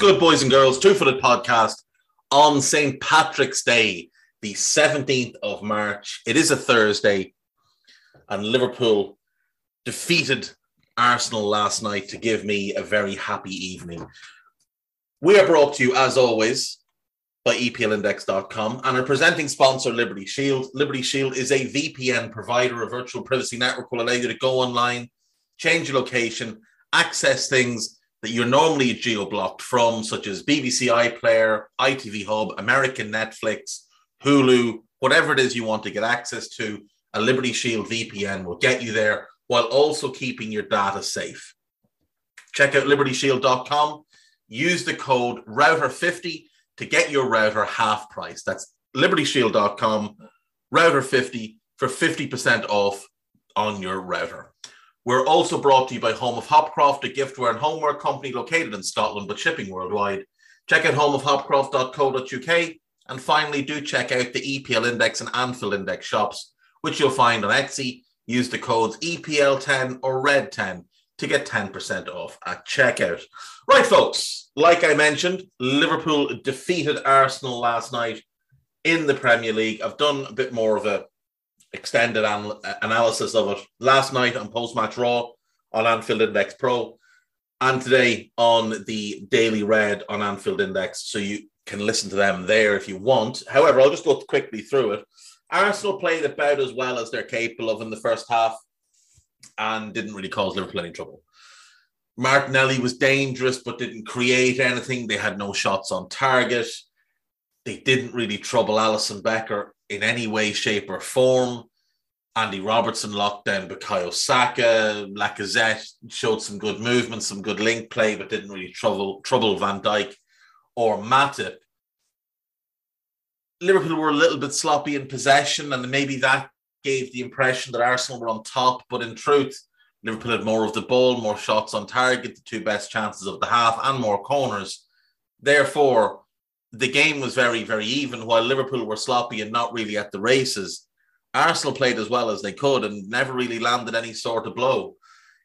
Good, boys and girls? Two Footed Podcast on St. Patrick's Day, the 17th of March. It is a Thursday, and Liverpool defeated Arsenal last night to give me a very happy evening. We are brought to you, as always, by EPLindex.com and our presenting sponsor, Liberty Shield. Liberty Shield is a VPN provider, a virtual privacy network will allow you to go online, change your location, access things that you're normally geo blocked from, such as BBC iPlayer, ITV Hub, American Netflix, Hulu, whatever it is you want to get access to, a Liberty Shield VPN will get you there while also keeping your data safe. Check out libertyshield.com. Use the code router50 to get your router half price. That's libertyshield.com, router50 for 50% off on your router. We're also brought to you by Home of Hopcroft, a giftware and homework company located in Scotland but shipping worldwide. Check out homeofhopcroft.co.uk and finally do check out the EPL Index and Anfield Index shops, which you'll find on Etsy. Use the codes EPL10 or RED10 to get 10% off at checkout. Right, folks, like I mentioned, Liverpool defeated Arsenal last night in the Premier League. I've done a bit more of a extended anal- uh, analysis of it last night on Post Match Raw on Anfield Index Pro, and today on the Daily Red on Anfield Index. So you can listen to them there if you want. However, I'll just go quickly through it. Arsenal played about as well as they're capable of in the first half and didn't really cause Liverpool any trouble. Martinelli was dangerous but didn't create anything. They had no shots on target. They didn't really trouble Alisson Becker in any way, shape, or form. Andy Robertson locked down Bukayo Saka. Lacazette showed some good movement, some good link play, but didn't really trouble trouble Van Dijk or Matip. Liverpool were a little bit sloppy in possession, and maybe that gave the impression that Arsenal were on top. But in truth, Liverpool had more of the ball, more shots on target, the two best chances of the half, and more corners. Therefore, the game was very, very even. While Liverpool were sloppy and not really at the races, Arsenal played as well as they could and never really landed any sort of blow.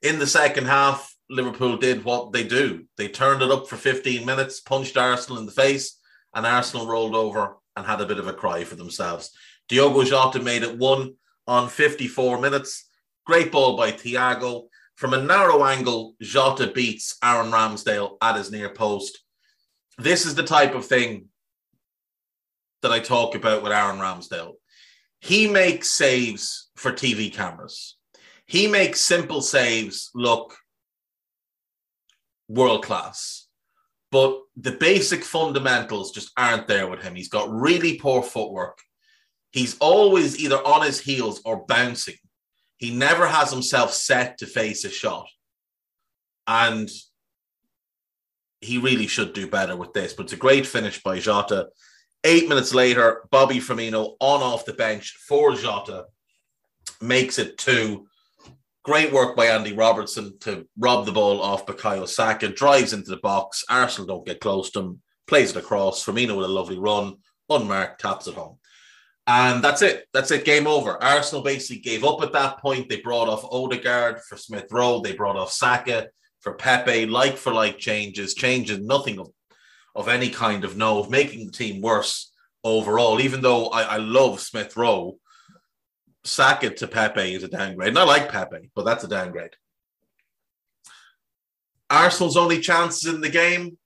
In the second half, Liverpool did what they do. They turned it up for 15 minutes, punched Arsenal in the face, and Arsenal rolled over and had a bit of a cry for themselves. Diogo Jota made it one on 54 minutes. Great ball by Thiago. From a narrow angle, Jota beats Aaron Ramsdale at his near post this is the type of thing that I talk about with Aaron Ramsdale. He makes saves for TV cameras. He makes simple saves look world class. But the basic fundamentals just aren't there with him. He's got really poor footwork. He's always either on his heels or bouncing. He never has himself set to face a shot. And he really should do better with this. But it's a great finish by Jota. Eight minutes later, Bobby Firmino on off the bench for Jota makes it two. Great work by Andy Robertson to rob the ball off Bukayo Saka, drives into the box. Arsenal don't get close to him, plays it across. Firmino with a lovely run, unmarked, taps it home. And that's it. That's it. Game over. Arsenal basically gave up at that point. They brought off Odegaard for Smith Rowe. They brought off Saka for Pepe, like for like changes, changing nothing of, of any kind of note, making the team worse overall. Even though I, I love Smith Rowe, Saka to Pepe is a downgrade. And I like Pepe, but that's a downgrade. Arsenal's only chances in the game.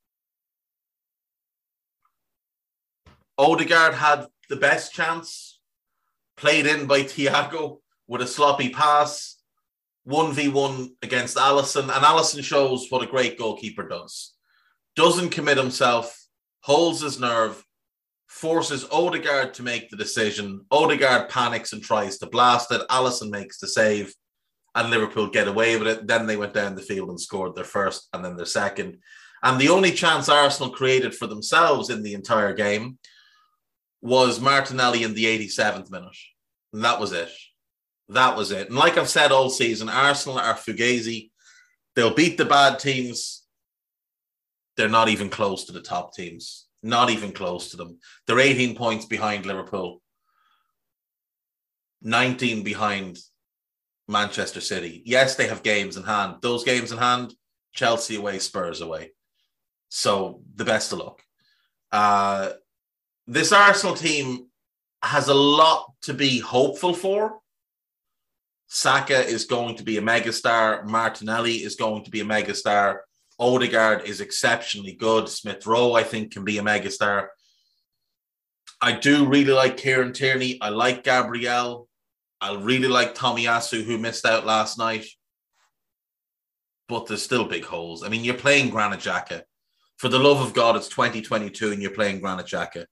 Odegaard had the best chance, played in by Thiago with a sloppy pass 1v1 against Alisson, and Alisson shows what a great goalkeeper does. Doesn't commit himself, holds his nerve, forces Odegaard to make the decision. Odegaard panics and tries to blast it. Alisson makes the save, and Liverpool get away with it. Then they went down the field and scored their first and then their second. And the only chance Arsenal created for themselves in the entire game was Martinelli in the 87th minute. And that was it. That was it. And like I've said all season, Arsenal are fugazi. They'll beat the bad teams. They're not even close to the top teams. Not even close to them. They're 18 points behind Liverpool, 19 behind Manchester City. Yes, they have games in hand. Those games in hand, Chelsea away, Spurs away. So the best of luck. Uh, this Arsenal team has a lot to be hopeful for. Saka is going to be a megastar. Martinelli is going to be a megastar. Odegaard is exceptionally good. Smith Rowe, I think, can be a megastar. I do really like Kieran Tierney. I like Gabriel. I really like Tomiyasu, who missed out last night. But there's still big holes. I mean, you're playing Granit Xhaka. For the love of God, it's 2022 and you're playing Granit Xhaka.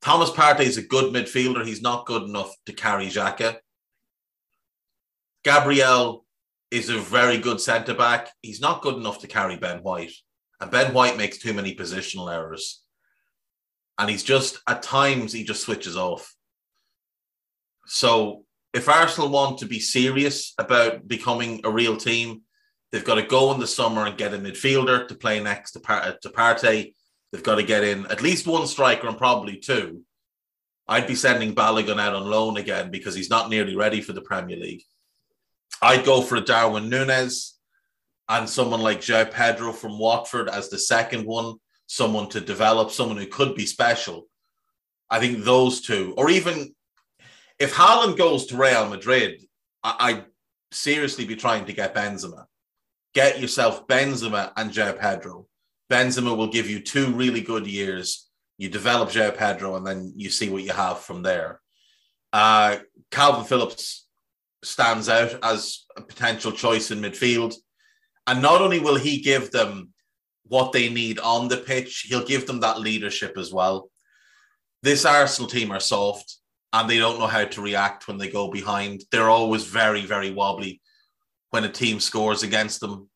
Thomas Partey is a good midfielder. He's not good enough to carry Xhaka. Gabriel is a very good centre back. He's not good enough to carry Ben White. And Ben White makes too many positional errors. And he's just, at times, he just switches off. So if Arsenal want to be serious about becoming a real team, they've got to go in the summer and get a midfielder to play next to, Par- to Partey. They've got to get in at least one striker and probably two. I'd be sending Balogun out on loan again because he's not nearly ready for the Premier League. I'd go for a Darwin Nunez and someone like João Pedro from Watford as the second one, someone to develop, someone who could be special. I think those two, or even if Haaland goes to Real Madrid, I, would seriously be trying to get Benzema. Get yourself Benzema and João Pedro. Benzema will give you two really good years. You develop João Pedro, and then you see what you have from there. Uh, Kalvin Phillips stands out as a potential choice in midfield. And not only will he give them what they need on the pitch, he'll give them that leadership as well. This Arsenal team are soft and they don't know how to react when they go behind. They're always very, very wobbly when a team scores against them.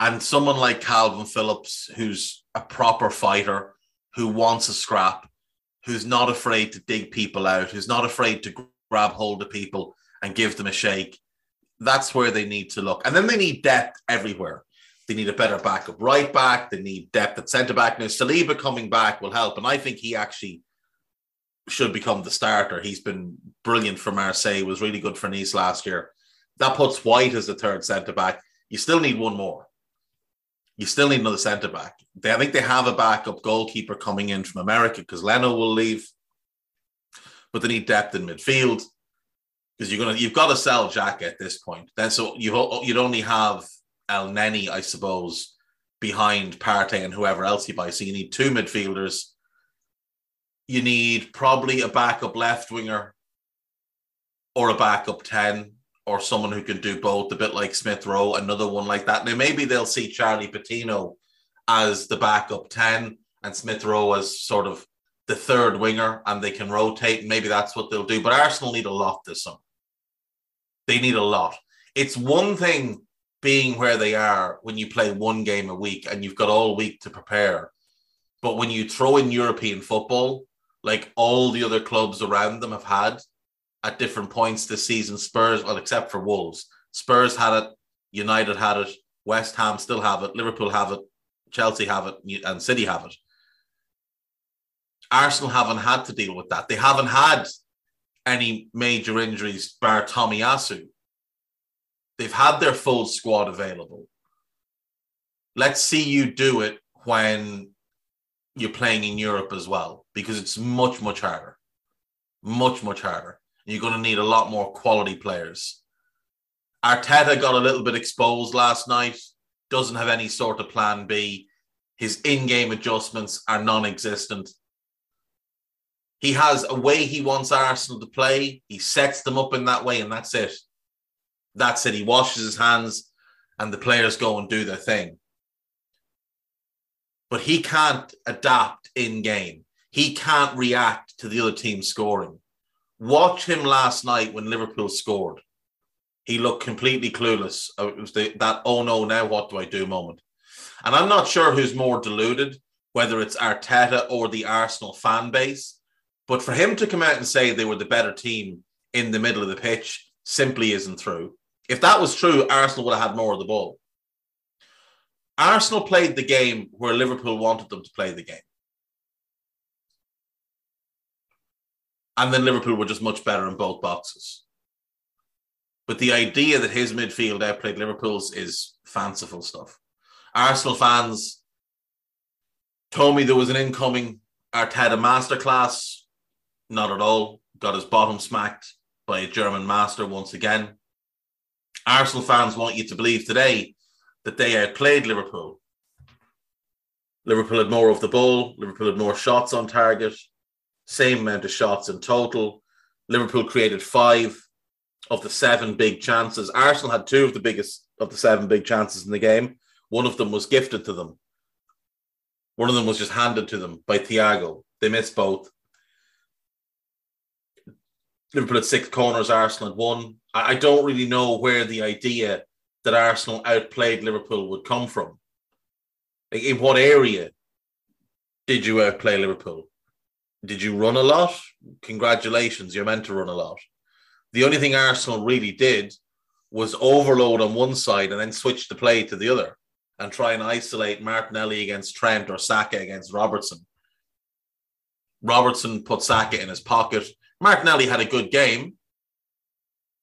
And someone like Kalvin Phillips, who's a proper fighter, who wants a scrap, who's not afraid to dig people out, who's not afraid to grab hold of people and give them a shake. That's where they need to look. And then they need depth everywhere. They need a better backup right back. They need depth at centre back. Now, Saliba coming back will help. And I think he actually should become the starter. He's been brilliant for Marseille, was really good for Nice last year. That puts White as the third centre back. You still need one more. You still need another centre back. They, I think they have a backup goalkeeper coming in from America because Leno will leave, but they need depth in midfield because you're gonna you've got to sell Jack at this point. Then so you you'd only have Elneny, I suppose, behind Partey and whoever else you buy. So you need two midfielders. You need probably a backup left winger or a backup ten or someone who can do both, a bit like Smith Rowe, another one like that. Now maybe they'll see Charlie Patino as the backup ten and Smith Rowe as sort of the third winger and they can rotate. Maybe that's what they'll do. But Arsenal need a lot this summer. They need a lot. It's one thing being where they are when you play one game a week and you've got all week to prepare. But when you throw in European football, like all the other clubs around them have had at different points this season, Spurs, well, except for Wolves, Spurs had it, United had it, West Ham still have it, Liverpool have it, Chelsea have it, and City have it. Arsenal haven't had to deal with that. They haven't had any major injuries bar Tomiyasu. They've had their full squad available. Let's see you do it when you're playing in Europe as well, because it's much, much harder. Much, much harder. You're going to need a lot more quality players. Arteta got a little bit exposed last night, doesn't have any sort of plan B. His in game adjustments are non existent. He has a way he wants Arsenal to play. He sets them up in that way, and that's it. That's it. He washes his hands, and the players go and do their thing. But he can't adapt in game. he can't react to the other team scoring. Watch him last night when Liverpool scored. He looked completely clueless. Uh, it was the, that, oh no, now what do I do moment. And I'm not sure who's more deluded, whether it's Arteta or the Arsenal fan base. But for him to come out and say they were the better team in the middle of the pitch simply isn't true. If that was true, Arsenal would have had more of the ball. Arsenal played the game where Liverpool wanted them to play the game. And then Liverpool were just much better in both boxes. But the idea that his midfield outplayed Liverpool's is fanciful stuff. Arsenal fans told me there was an incoming Arteta masterclass. Not at all. Got his bottom smacked by a German master once again. Arsenal fans want you to believe today that they outplayed Liverpool. Liverpool had more of the ball. Liverpool had more shots on target. Same amount of shots in total. Liverpool created five of the seven big chances. Arsenal had two of the biggest of the seven big chances in the game. One of them was gifted to them. One of them was just handed to them by Thiago. They missed both. Liverpool at six corners, Arsenal had one. I don't really know where the idea that Arsenal outplayed Liverpool would come from. Like in what area did you outplay Liverpool? Did you run a lot? Congratulations, you're meant to run a lot. The only thing Arsenal really did was overload on one side and then switch the play to the other and try and isolate Martinelli against Trent or Saka against Robertson. Robertson put Saka in his pocket. Martinelli had a good game,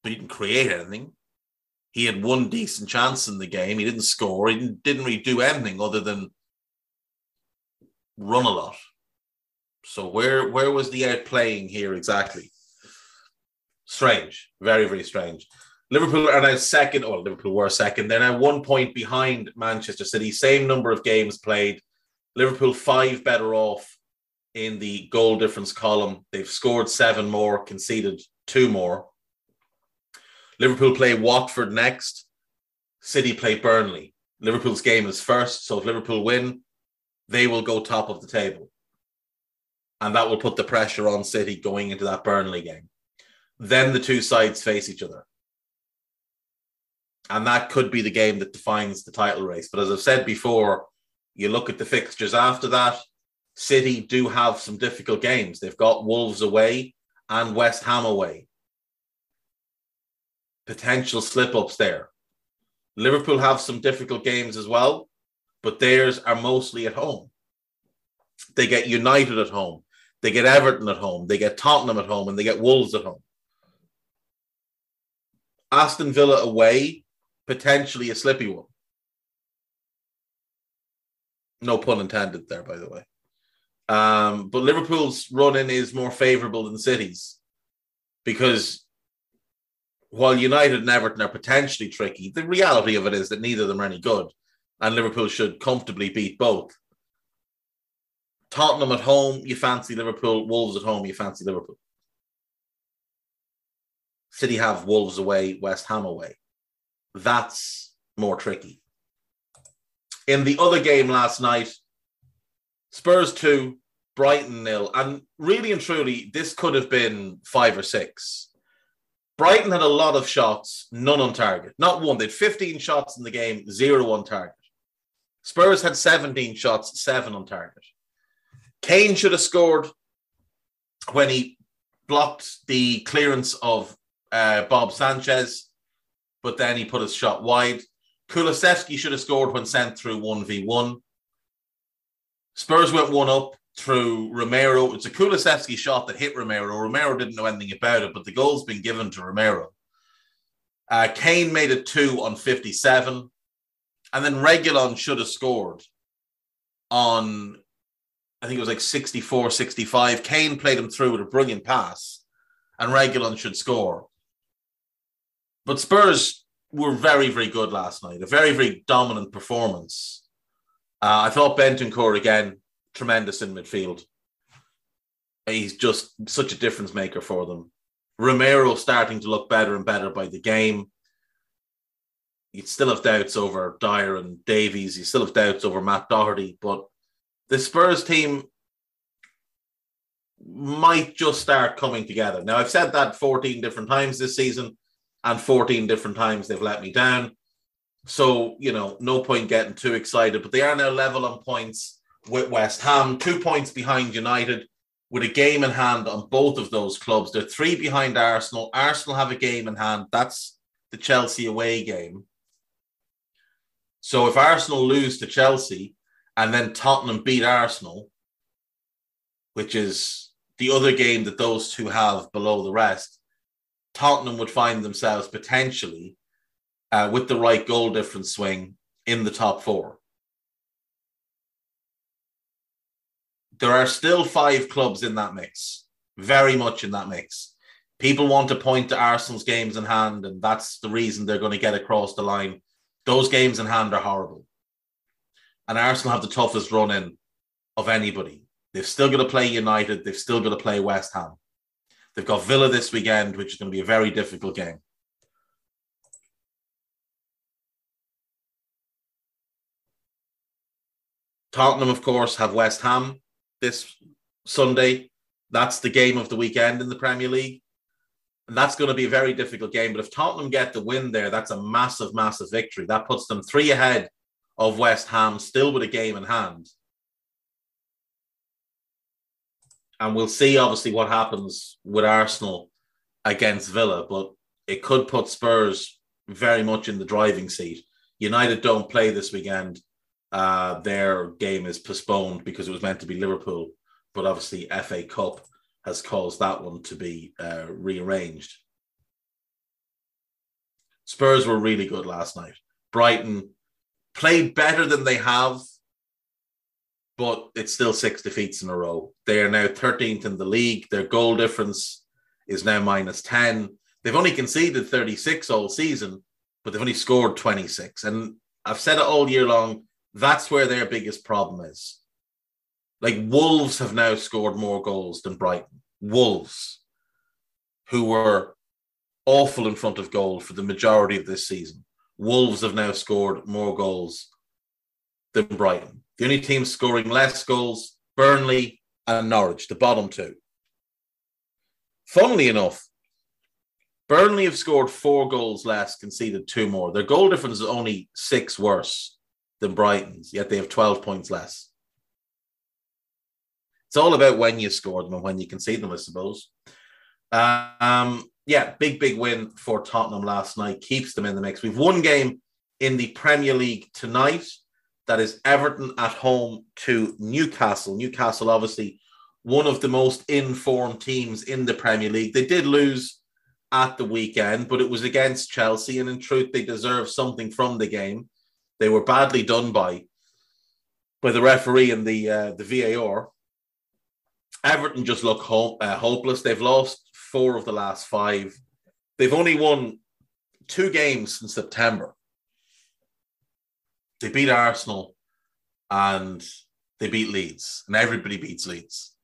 but he didn't create anything. He had one decent chance in the game. He didn't score. He didn't, didn't really do anything other than run a lot. So where where was the outplaying here exactly? Strange, very very strange. Liverpool are now second. Well, Liverpool were second. They're now one point behind Manchester City. Same number of games played. Liverpool five better off in the goal difference column. They've scored seven more, conceded two more. Liverpool play Watford next. City play Burnley. Liverpool's game is first. So if Liverpool win, they will go top of the table. And that will put the pressure on City going into that Burnley game. Then the two sides face each other. And that could be the game that defines the title race. But as I've said before, you look at the fixtures after that, City do have some difficult games. They've got Wolves away and West Ham away potential slip ups there. Liverpool have some difficult games as well, but theirs are mostly at home. They get United at home, they get Everton at home, they get Tottenham at home, and they get Wolves at home. Aston Villa away, potentially a slippy one. No pun intended there, by the way. Um, but Liverpool's run in is more favourable than City's because while United and Everton are potentially tricky, the reality of it is that neither of them are any good, and Liverpool should comfortably beat both. Tottenham at home, you fancy Liverpool. Wolves at home, you fancy Liverpool. City have Wolves away, West Ham away. That's more tricky. In the other game last night, Spurs 2, Brighton nil. And really and truly, this could have been five or six Brighton had a lot of shots, none on target. Not one. They had 15 shots in the game, zero on target. Spurs had 17 shots, seven on target. Kane should have scored when he blocked the clearance of uh, Bob Sanchez, but then he put his shot wide. Kulusevski should have scored when sent through 1v1. Spurs went one up through Romero. It's a Kulusevski shot that hit Romero. Romero didn't know anything about it, but the goal's been given to Romero. Uh, Kane made it two on 57. And then Reguilon should have scored on, I think it was like 64, 65. Kane played him through with a brilliant pass, and Reguilon should score. But Spurs were very, very good last night. A very, very dominant performance. Uh, I thought Bentancur again tremendous in midfield. He's just such a difference maker for them. Romero starting to look better and better by the game. You still have doubts over Dier and Davies. You still have doubts over Matt Doherty, but the Spurs team might just start coming together. Now, I've said that 14 different times this season, and 14 different times they've let me down. So, you know, no point getting too excited, but they are now level on points with West Ham, two points behind United, with a game in hand on both of those clubs. They're three behind Arsenal. Arsenal have a game in hand. That's the Chelsea away game. So if Arsenal lose to Chelsea and then Tottenham beat Arsenal, which is the other game that those two have below the rest, Tottenham would find themselves potentially uh, with the right goal difference swing in the top four. There are still five clubs in that mix, very much in that mix. People want to point to Arsenal's games in hand, and that's the reason they're going to get across the line. Those games in hand are horrible. And Arsenal have the toughest run in of anybody. They've still got to play United, they've still got to play West Ham. They've got Villa this weekend, which is going to be a very difficult game. Tottenham, of course, have West Ham this Sunday. That's the game of the weekend in the Premier League. And that's going to be a very difficult game. But if Tottenham get the win there, that's a massive, massive victory. That puts them three ahead of West Ham, still with a game in hand. And we'll see, obviously, what happens with Arsenal against Villa. But it could put Spurs very much in the driving seat. United don't play this weekend uh, their game is postponed because it was meant to be Liverpool, but obviously FA Cup has caused that one to be uh, rearranged. Spurs were really good last night. Brighton played better than they have, but it's still six defeats in a row. They are now 13th in the league. Their goal difference is now minus 10. They've only conceded 36 all season, but they've only scored 26. And I've said it all year long that's where their biggest problem is. Like Wolves have now scored more goals than Brighton. Wolves, who were awful in front of goal for the majority of this season. Wolves have now scored more goals than Brighton. The only teams scoring less goals, Burnley and Norwich, the bottom two. Funnily enough, Burnley have scored four goals less, conceded two more. Their goal difference is only six worse than Brighton's, yet they have 12 points less. It's all about when you score them and when you concede them, I suppose. Um, yeah, big, big win for Tottenham last night, keeps them in the mix. We've one game in the Premier League tonight. That is Everton at home to Newcastle. Newcastle, obviously, one of the most informed teams in the Premier League. They did lose at the weekend, but it was against Chelsea, and in truth, they deserve something from the game. They were badly done by by the referee and the uh, the VAR. Everton just look ho- uh, hopeless. They've lost four of the last five. They've only won two games in September. They beat Arsenal and they beat Leeds, and everybody beats Leeds.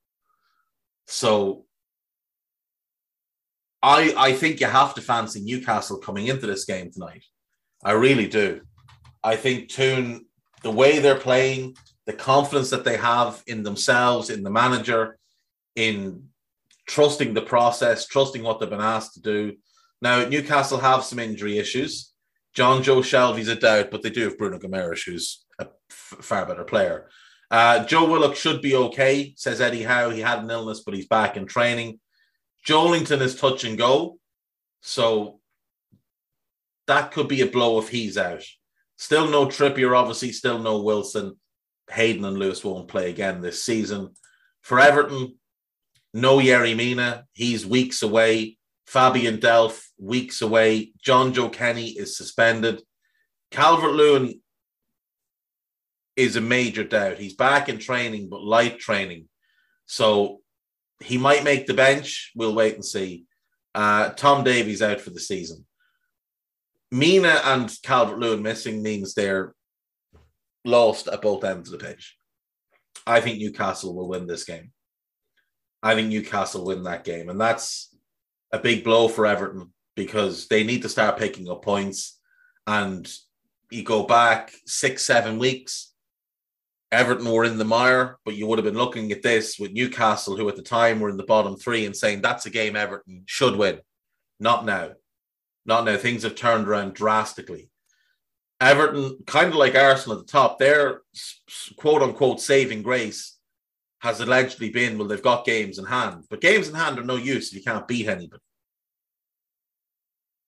So I I think you have to fancy Newcastle coming into this game tonight. I really do. I think Toon, the way they're playing, the confidence that they have in themselves, in the manager, in trusting the process, trusting what they've been asked to do. Now, Newcastle have some injury issues. Jonjo Shelvey's a doubt, but they do have Bruno Guimaraes, who's a f- far better player. Uh, Joe Willock should be okay, says Eddie Howe. He had an illness, but he's back in training. Joelinton is touch and go. So that could be a blow if he's out. Still no Trippier, obviously, still no Wilson. Hayden and Lewis won't play again this season. For Everton, no Yerry Mina. He's weeks away. Fabian Delph, weeks away. Jonjoe Kenny is suspended. Calvert Lewin is a major doubt. He's back in training, but light training. So he might make the bench. We'll wait and see. Uh, Tom Davies out for the season. Mina and Calvert Lewin missing means they're lost at both ends of the pitch. I think Newcastle will win this game. I think Newcastle win that game. And that's a big blow for Everton because they need to start picking up points. And you go back six, seven weeks, Everton were in the mire, but you would have been looking at this with Newcastle, who at the time were in the bottom three, and saying that's a game Everton should win. Not now. Not now. Things have turned around drastically. Everton, kind of like Arsenal at the top, their quote unquote saving grace has allegedly been well, they've got games in hand, but games in hand are no use if you can't beat anybody.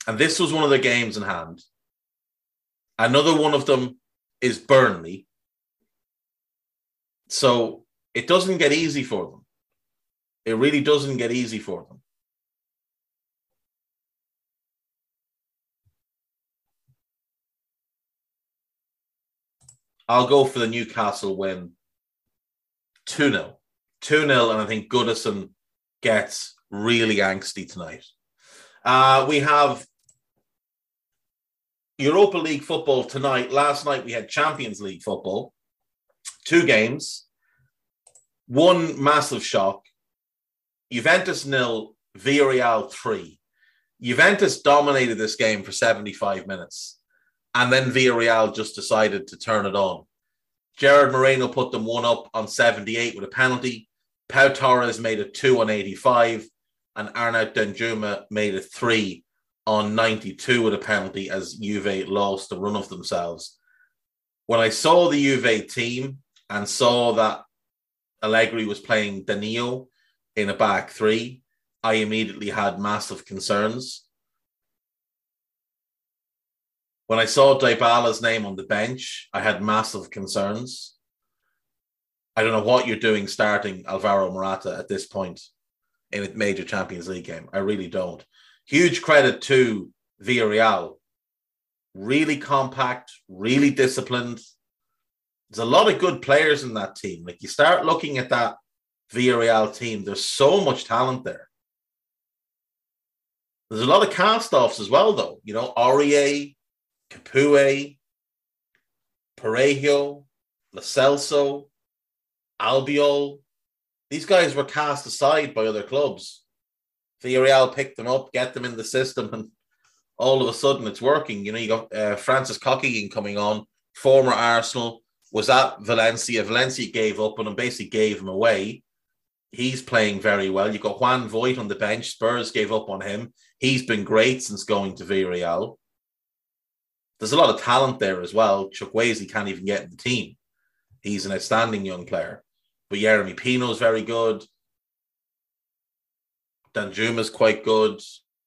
And this was one of the games in hand. Another one of them is Burnley. So it doesn't get easy for them. It really doesn't get easy for them. I'll go for the Newcastle win 2 0. 2 0, and I think Goodison gets really angsty tonight. Uh, we have Europa League football tonight. Last night we had Champions League football, two games, one massive shock. Juventus nil, Villarreal three. Juventus dominated this game for 75 minutes, and then Villarreal just decided to turn it on. Gerard Moreno put them one up on 78 with a penalty. Pau Torres made it two on 85, and Arnaut Danjuma made it three on 92 with a penalty as Juve lost the run of themselves. When I saw the Juve team and saw that Allegri was playing Danilo in a back three, I immediately had massive concerns. When I saw Dybala's name on the bench, I had massive concerns. I don't know what you're doing starting Alvaro Morata at this point in a major Champions League game. I really don't huge credit to Villarreal. Really compact, really disciplined. There's a lot of good players in that team. Like you start looking at that Villarreal team, there's so much talent there. There's a lot of cast offs as well, though. You know, Aurier, Capoue, Parejo, Lo Celso, Albiol. These guys were cast aside by other clubs. Villarreal picked them up, get them in the system, and all of a sudden it's working. You know, you got uh, Francis Coquelin coming on, former Arsenal, was at Valencia. Valencia gave up on him, basically gave him away. He's playing very well. You've got Juan Foyth on the bench. Spurs gave up on him. He's been great since going to Villarreal. There's a lot of talent there as well. Chukwueze can't even get in the team. He's an outstanding young player. But Jeremy Pino is very good. Dan Danjuma's quite good.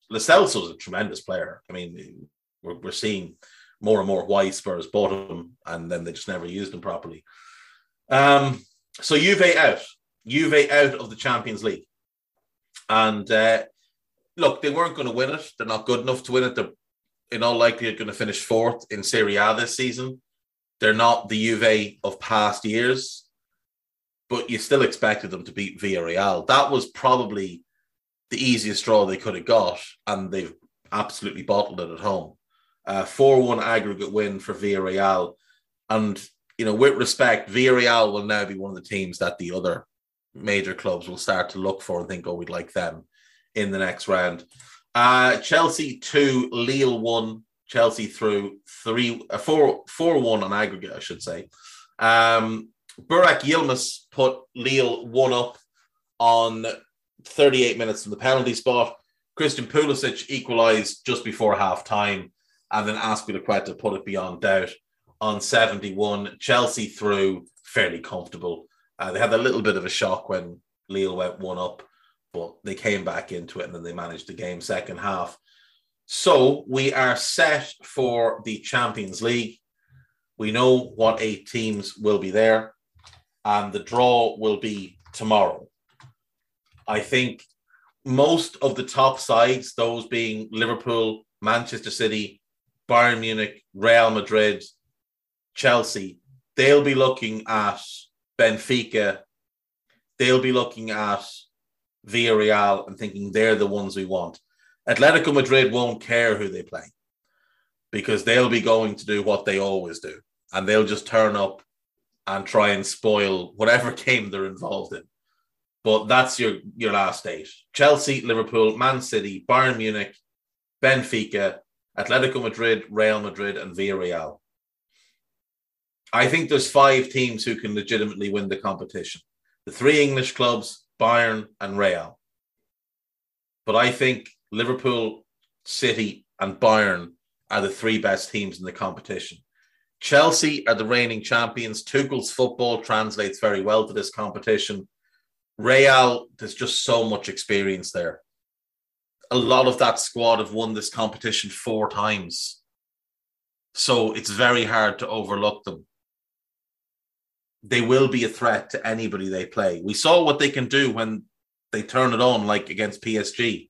Lo Celso's a tremendous player. I mean, we're, we're seeing more and more why Spurs bought him, and then they just never used him properly. Um, so Juve out, Juve out of the Champions League, and uh, look, they weren't going to win it. They're not good enough to win it. They're in all likelihood going to finish fourth in Serie A this season. They're not the Juve of past years, but you still expected them to beat Villarreal. That was probably the easiest draw they could have got, and they've absolutely bottled it at home. 4 1 aggregate win for Villarreal. And, you know, with respect, Villarreal will now be one of the teams that the other major clubs will start to look for and think, oh, we'd like them in the next round. Uh, Chelsea 2, Lille 1. Chelsea through three, uh, four, four one on aggregate, I should say. Um, Burak Yilmaz put Lille one up on 38 minutes from the penalty spot. Christian Pulisic equalised just before half time, and then Azpilicueta put it beyond doubt on 71. Chelsea through fairly comfortable. Uh, they had a little bit of a shock when Lille went one up, but they came back into it and then they managed the game second half. So we are set for the Champions League. We know what eight teams will be there, and the draw will be tomorrow. I think most of the top sides, those being Liverpool, Manchester City, Bayern Munich, Real Madrid, Chelsea, they'll be looking at Benfica, they'll be looking at Villarreal and thinking they're the ones we want. Atletico Madrid won't care who they play because they'll be going to do what they always do and they'll just turn up and try and spoil whatever game they're involved in. But that's your your last eight: Chelsea, Liverpool, Man City, Bayern Munich, Benfica, Atletico Madrid, Real Madrid, and Villarreal. I think there's five teams who can legitimately win the competition the three English clubs, Bayern and Real. But I think Liverpool, City, and Bayern are the three best teams in the competition. Chelsea are the reigning champions. Tuchel's football translates very well to this competition. Real, there's just so much experience there. A lot of that squad have won this competition four times. So it's very hard to overlook them. They will be a threat to anybody they play. We saw what they can do when they turn it on, like against PSG.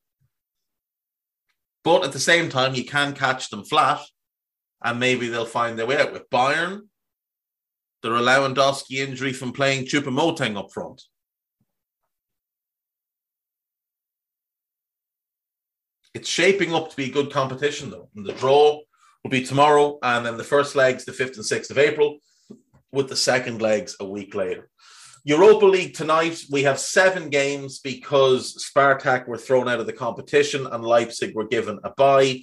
But at the same time, you can catch them flat and maybe they'll find their way out. With Bayern, they're allowing Lewandowski injury from playing Choupo-Moting up front. It's shaping up to be good competition, though. And the draw will be tomorrow, and then the first legs, the 5th and 6th of April, with the second legs a week later. Europa League tonight, we have seven games because Spartak were thrown out of the competition and Leipzig were given a bye.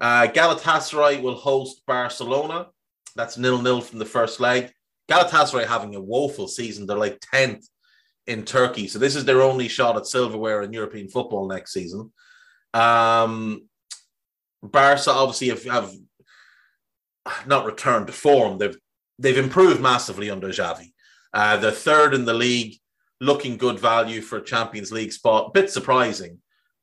Uh, Galatasaray will host Barcelona. That's nil nil from the first leg. Galatasaray having a woeful season. They're like 10th in Turkey. So this is their only shot at silverware in European football next season. Um, Barca obviously have, have not returned to form. They've they've improved massively under Xavi. Uh, third in the league, looking good value for a Champions League spot. Bit surprising,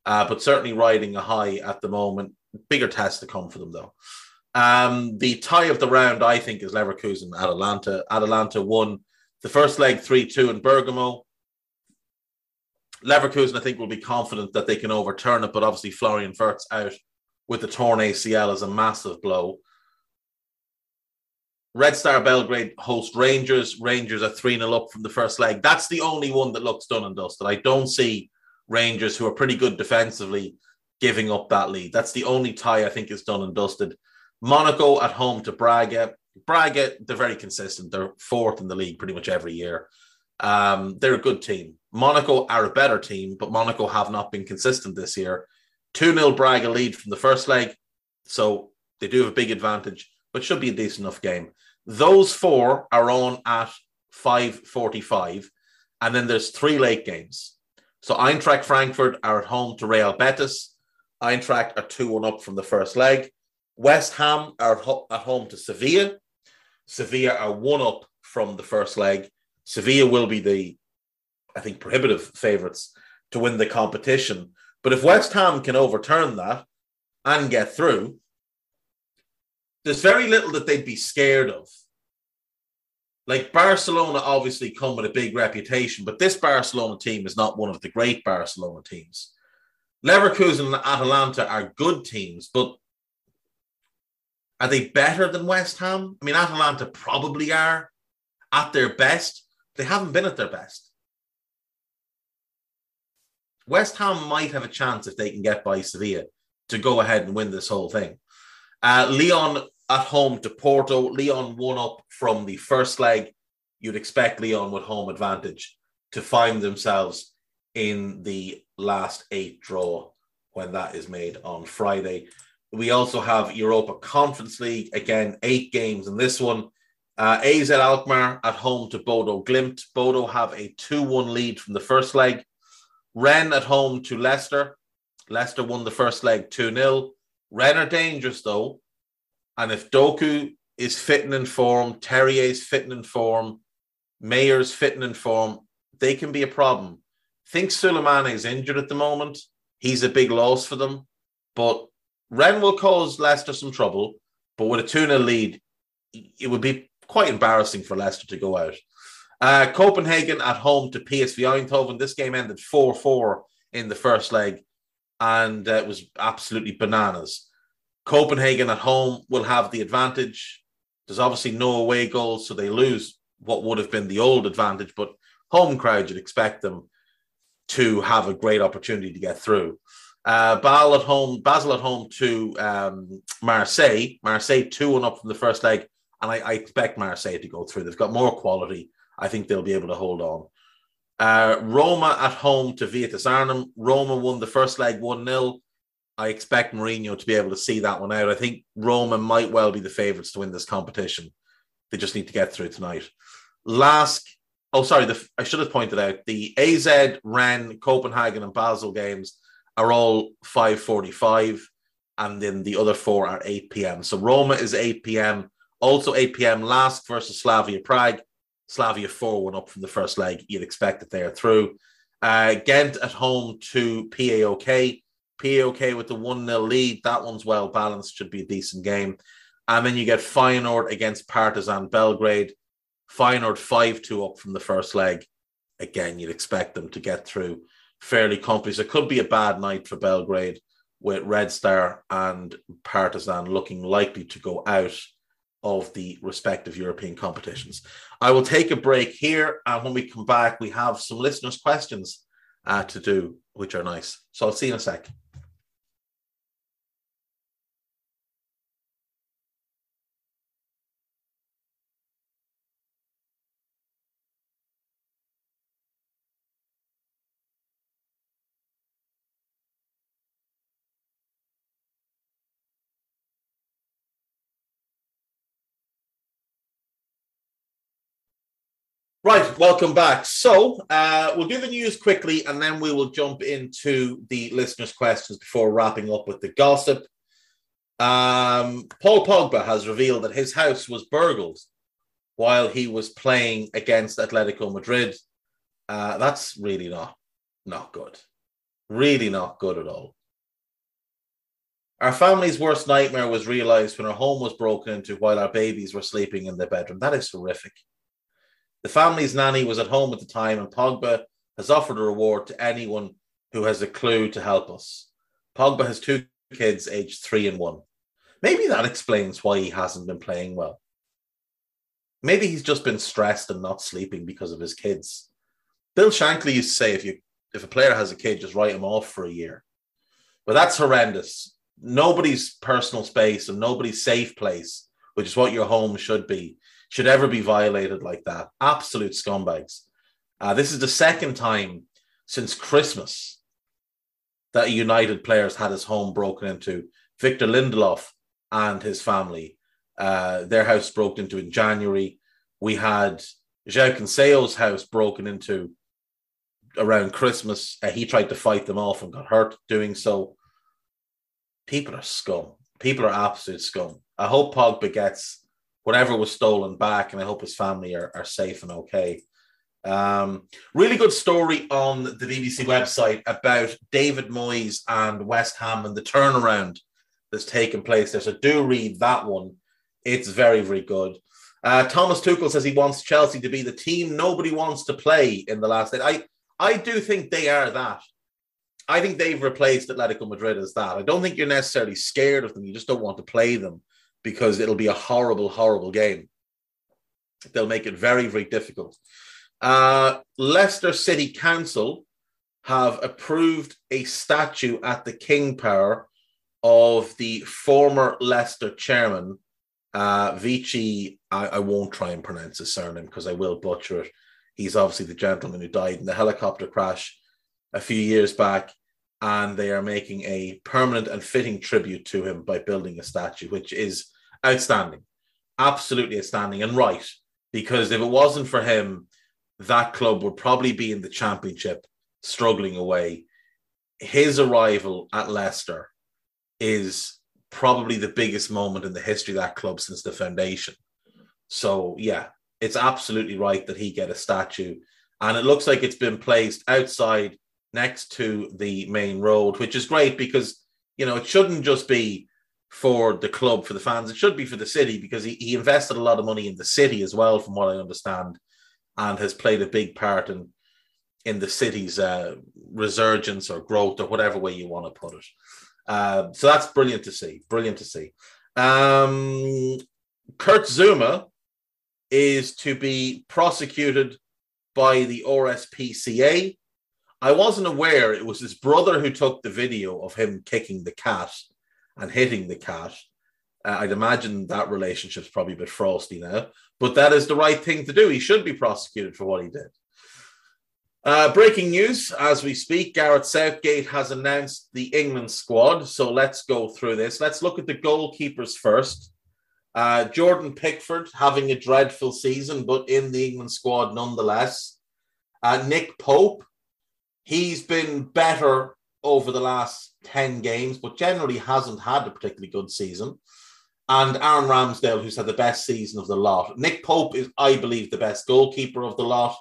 uh, but certainly riding a high at the moment. Bigger test to come for them though. Um, the tie of the round, I think, is Leverkusen Atalanta. Atalanta won the first leg 3 2 in Bergamo. Leverkusen, I think, will be confident that they can overturn it, but obviously Florian Wirtz out with the torn ACL is a massive blow. Red Star Belgrade host Rangers. Rangers are 3 0 up from the first leg. That's the only one that looks done and dusted. I don't see Rangers, who are pretty good defensively, giving up that lead. That's the only tie I think is done and dusted. Monaco at home to Braga. Braga, they're very consistent. They're fourth in the league pretty much every year. Um, they're a good team. Monaco are a better team, but Monaco have not been consistent this year. 2 0 Braga lead from the first leg. So they do have a big advantage, but should be a decent enough game. Those four are on at 5.45. And then there's three late games. So Eintracht Frankfurt are at home to Real Betis. Eintracht are 2 1 up from the first leg. West Ham are at home to Sevilla. Sevilla are 1 up from the first leg. Sevilla will be the, I think, prohibitive favourites to win the competition. But if West Ham can overturn that and get through, there's very little that they'd be scared of. Like Barcelona obviously come with a big reputation, but this Barcelona team is not one of the great Barcelona teams. Leverkusen and Atalanta are good teams, but are they better than West Ham? I mean, Atalanta probably are at their best. They haven't been at their best. West Ham might have a chance if they can get by Sevilla to go ahead and win this whole thing. Uh, Lyon at home to Porto. Lyon won up from the first leg. You'd expect Lyon with home advantage to find themselves in the last eight draw when that is made on Friday. We also have Europa Conference League. Again, eight games in this one. Uh, AZ Alkmaar at home to Bodo Glimt. Bodo have a 2 1 lead from the first leg. Rennes at home to Leicester. Leicester won the first leg 2 0. Rennes are dangerous though. And if Doku is fitting in form, Terrier's fitting in form, Majer's fitting in form, they can be a problem. think Sulemana is injured at the moment. He's a big loss for them. But Rennes will cause Leicester some trouble. But with a 2 0 lead, it would be quite embarrassing for Leicester to go out. Uh, Copenhagen at home to PSV Eindhoven. This game ended 4 4 in the first leg, and uh, it was absolutely bananas. Copenhagen at home will have the advantage. There's obviously no away goals, so they lose what would have been the old advantage, but home crowd, you'd expect them to have a great opportunity to get through. Uh, Basel at home, Basel at home to um, Marseille. Marseille 2 1 up from the first leg, and I, I expect Marseille to go through. They've got more quality. I think they'll be able to hold on. Uh, Roma at home to Vitesse Arnhem. Roma won the first leg 1 0. I expect Mourinho to be able to see that one out. I think Roma might well be the favourites to win this competition. They just need to get through tonight. Last, oh, sorry, the, I should have pointed out the AZ, Rennes, Copenhagen, and Basel games are all 5.45 and then the other four are 8 p.m. So Roma is 8 p.m. Also 8 p.m. LASK versus Slavia Prague. Slavia 4 1 up from the first leg. You'd expect that they are through. Uh, Ghent at home to PAOK. PAOK with the 1 0 lead. That one's well balanced, should be a decent game. And then you get Feyenoord against Partizan Belgrade. Feyenoord 5 2 up from the first leg. Again, you'd expect them to get through fairly comfortably. So it could be a bad night for Belgrade with Red Star and Partizan looking likely to go out of the respective European competitions. I will take a break here, and when we come back, we have some listeners' questions uh, to do, which are nice. So I'll see you in a sec. Right, welcome back. So uh, we'll do the news quickly and then we will jump into the listeners' questions before wrapping up with the gossip. Um, Paul Pogba has revealed that his house was burgled while he was playing against Atletico Madrid. Uh, that's really not not good. Really not good at all. Our family's worst nightmare was realized when our home was broken into while our babies were sleeping in the bedroom. That is horrific. The family's nanny was at home at the time, and Pogba has offered a reward to anyone who has a clue to help us. Pogba has two kids, aged three and one. Maybe that explains why he hasn't been playing well. Maybe he's just been stressed and not sleeping because of his kids. Bill Shankly used to say if you if a player has a kid, just write him off for a year. But that's horrendous. Nobody's personal space and nobody's safe place, which is what your home should be, should ever be violated like that. Absolute scumbags. Uh, this is the second time since Christmas that United players had his home broken into. Victor Lindelof and his family, uh, their house broke into in January. We had João Cancelo's house broken into around Christmas. Uh, he tried to fight them off and got hurt doing so. People are scum. People are absolute scum. I hope Pogba gets whatever was stolen back, and I hope his family are, are safe and okay. Um, really good story on the BBC website about David Moyes and West Ham and the turnaround that's taken place there. So do read that one. It's very, very good. Uh, Thomas Tuchel says he wants Chelsea to be the team nobody wants to play in the last day. I, I do think they are that. I think they've replaced Atletico Madrid as that. I don't think you're necessarily scared of them. You just don't want to play them because it'll be a horrible, horrible game. They'll make it very, very difficult. Uh, Leicester City Council have approved a statue at the King Power of the former Leicester chairman, uh, Vichai. I, I won't try and pronounce his surname because I will butcher it. He's obviously the gentleman who died in the helicopter crash a few years back and they are making a permanent and fitting tribute to him by building a statue, which is outstanding, absolutely outstanding, and right. Because if it wasn't for him, that club would probably be in the championship, struggling away. His arrival at Leicester is probably the biggest moment in the history of that club since the foundation. So, yeah, it's absolutely right that he get a statue. And it looks like it's been placed outside next to the main road, which is great because you know it shouldn't just be for the club for the fans; it should be for the city because he, he invested a lot of money in the city as well, from what I understand, and has played a big part in in the city's uh, resurgence or growth or whatever way you want to put it. Uh, so that's brilliant to see. Brilliant to see. Um, Kurt Zouma is to be prosecuted by the RSPCA I wasn't aware it was his brother who took the video of him kicking the cat and hitting the cat. Uh, I'd imagine that relationship's probably a bit frosty now, but that is the right thing to do. He should be prosecuted for what he did. Uh, breaking news as we speak Gareth Southgate has announced the England squad. So let's go through this. Let's look at the goalkeepers first. Uh, Jordan Pickford having a dreadful season, but in the England squad nonetheless. Uh, Nick Pope, he's been better over the last 10 games, but generally hasn't had a particularly good season. And Aaron Ramsdale, who's had the best season of the lot. Nick Pope is, I believe, the best goalkeeper of the lot,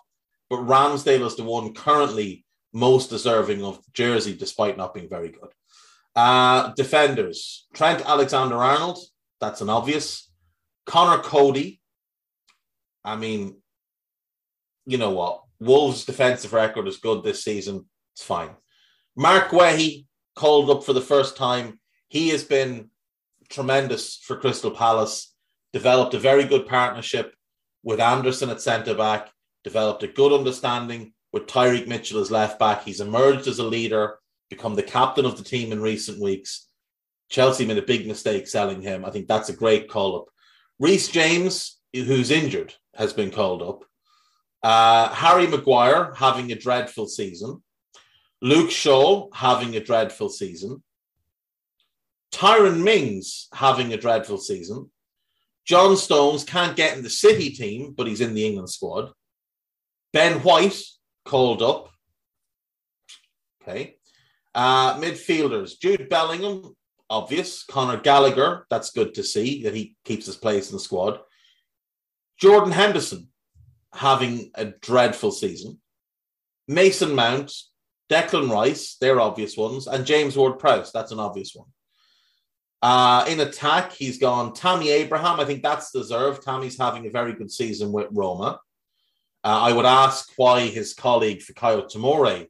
but Ramsdale is the one currently most deserving of jersey, despite not being very good. Uh, defenders Trent Alexander Arnold, that's an obvious. Conor Coady, I mean, you know what? Wolves' defensive record is good this season. It's fine. Marc Guehi called up for the first time. He has been tremendous for Crystal Palace. Developed a very good partnership with Andersen at centre back. Developed a good understanding with Tyrick Mitchell as left back. He's emerged as a leader, become the captain of the team in recent weeks. Chelsea made a big mistake selling him. I think that's a great call up. Reece James, who's injured, has been called up. Uh, Harry Maguire having a dreadful season. Luke Shaw having a dreadful season. Tyrone Mings having a dreadful season. John Stones can't get in the City team, but he's in the England squad. Ben White called up. Okay. Uh, midfielders Jude Bellingham, obvious. Conor Gallagher, that's good to see that he keeps his place in the squad. Jordan Henderson having a dreadful season. Mason Mount, Declan Rice, they're obvious ones, and James Ward Prowse, that's an obvious one. Uh, in attack, he's gone Tammy Abraham. I think that's deserved. Tammy's having a very good season with Roma. Uh, I would ask why his colleague Fikayo Tomori,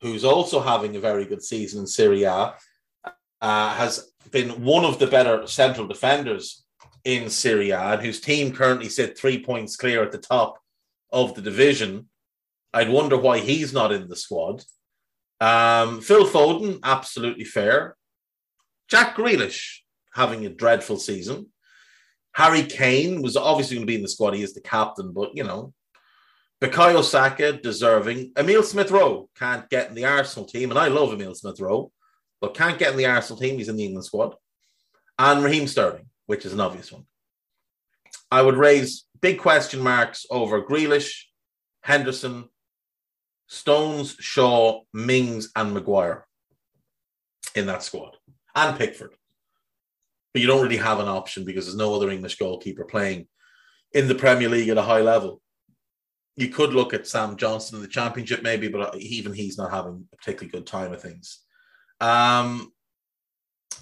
who's also having a very good season in Serie A, uh, has been one of the better central defenders in Serie A, and whose team currently sit three points clear at the top of the division. I'd wonder why he's not in the squad. Um, Phil Foden, absolutely fair. Jack Grealish having a dreadful season. Harry Kane was obviously going to be in the squad. He is the captain, but you know, Bukayo Saka deserving. Emil Smith Rowe can't get in the Arsenal team, and I love Emil Smith Rowe, but can't get in the Arsenal team. He's in the England squad. And Raheem Sterling, which is an obvious one. I would raise big question marks over Grealish, Henderson, Stones, Shaw, Mings, and Maguire in that squad, and Pickford. But you don't really have an option because there's no other English goalkeeper playing in the Premier League at a high level. You could look at Sam Johnstone in the Championship, maybe, but even he's not having a particularly good time of things. Um,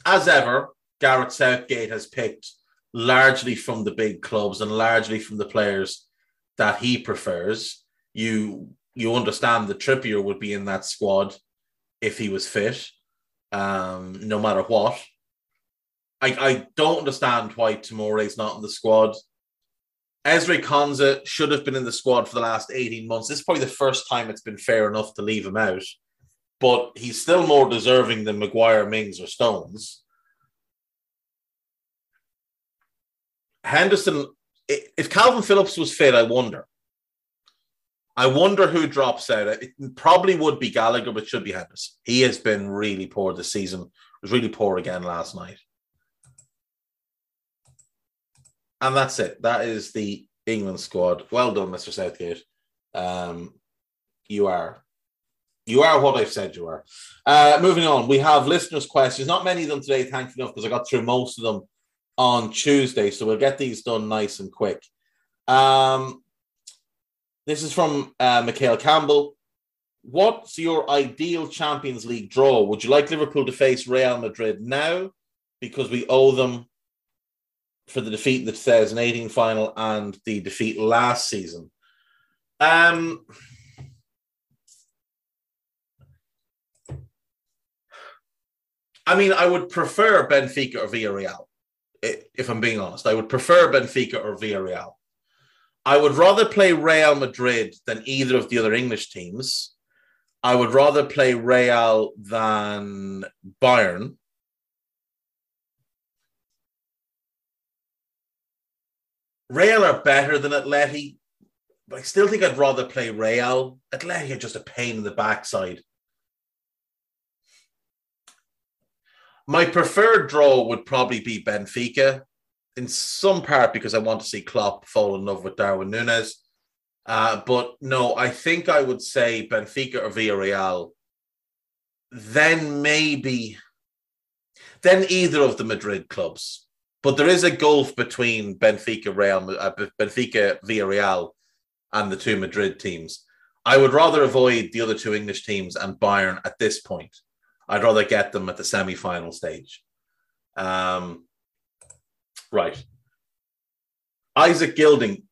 as ever, Gareth Southgate has picked largely from the big clubs and largely from the players that he prefers. You you understand that Trippier would be in that squad if he was fit, um, no matter what. I, I don't understand why is not in the squad. Ezri Konsa should have been in the squad for the last 18 months. This is probably the first time it's been fair enough to leave him out, but he's still more deserving than Maguire, Mings, or Stones. Henderson, if Kalvin Phillips was fit, I wonder. I wonder who drops out. It probably would be Gallagher, but should be Henderson. He has been really poor this season. Was really poor again last night. And that's it. That is the England squad. Well done, Mr. Southgate. Um, you are you are what I've said you are. Uh, moving on, we have listeners' questions. Not many of them today, thankfully enough, because I got through most of them on Tuesday. So we'll get these done nice and quick. Um, this is from uh, Mikhail Campbell. What's your ideal Champions League draw? Would you like Liverpool to face Real Madrid now because we owe them for the defeat in the 2018 final and the defeat last season? Um, I mean, I would prefer Benfica or Villarreal if I'm being honest. I would prefer Benfica or Villarreal. I would rather play Real Madrid than either of the other English teams. I would rather play Real than Bayern. Real are better than Atleti, but I still think I'd rather play Real. Atleti are just a pain in the backside. My preferred draw would probably be Benfica, in some part because I want to see Klopp fall in love with Darwin Núñez. Uh, but no, I think I would say Benfica or Villarreal. Then maybe, then either of the Madrid clubs. But there is a gulf between Benfica, Real, uh, Benfica, Villarreal, and the two Madrid teams. I would rather avoid the other two English teams and Bayern at this point. I'd rather get them at the semi-final stage. Um, right. Isaac Gilding,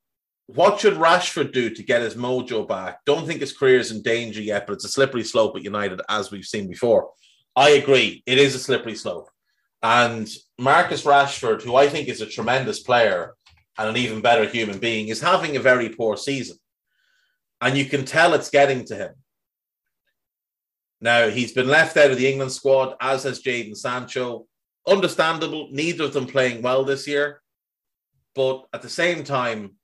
what should Rashford do to get his mojo back? Don't think his career is in danger yet, but it's a slippery slope at United, as we've seen before. I agree. It is a slippery slope. And Marcus Rashford, who I think is a tremendous player and an even better human being, is having a very poor season. And you can tell it's getting to him. Now, he's been left out of the England squad, as has Jadon Sancho. Understandable, neither of them playing well this year. But at the same time,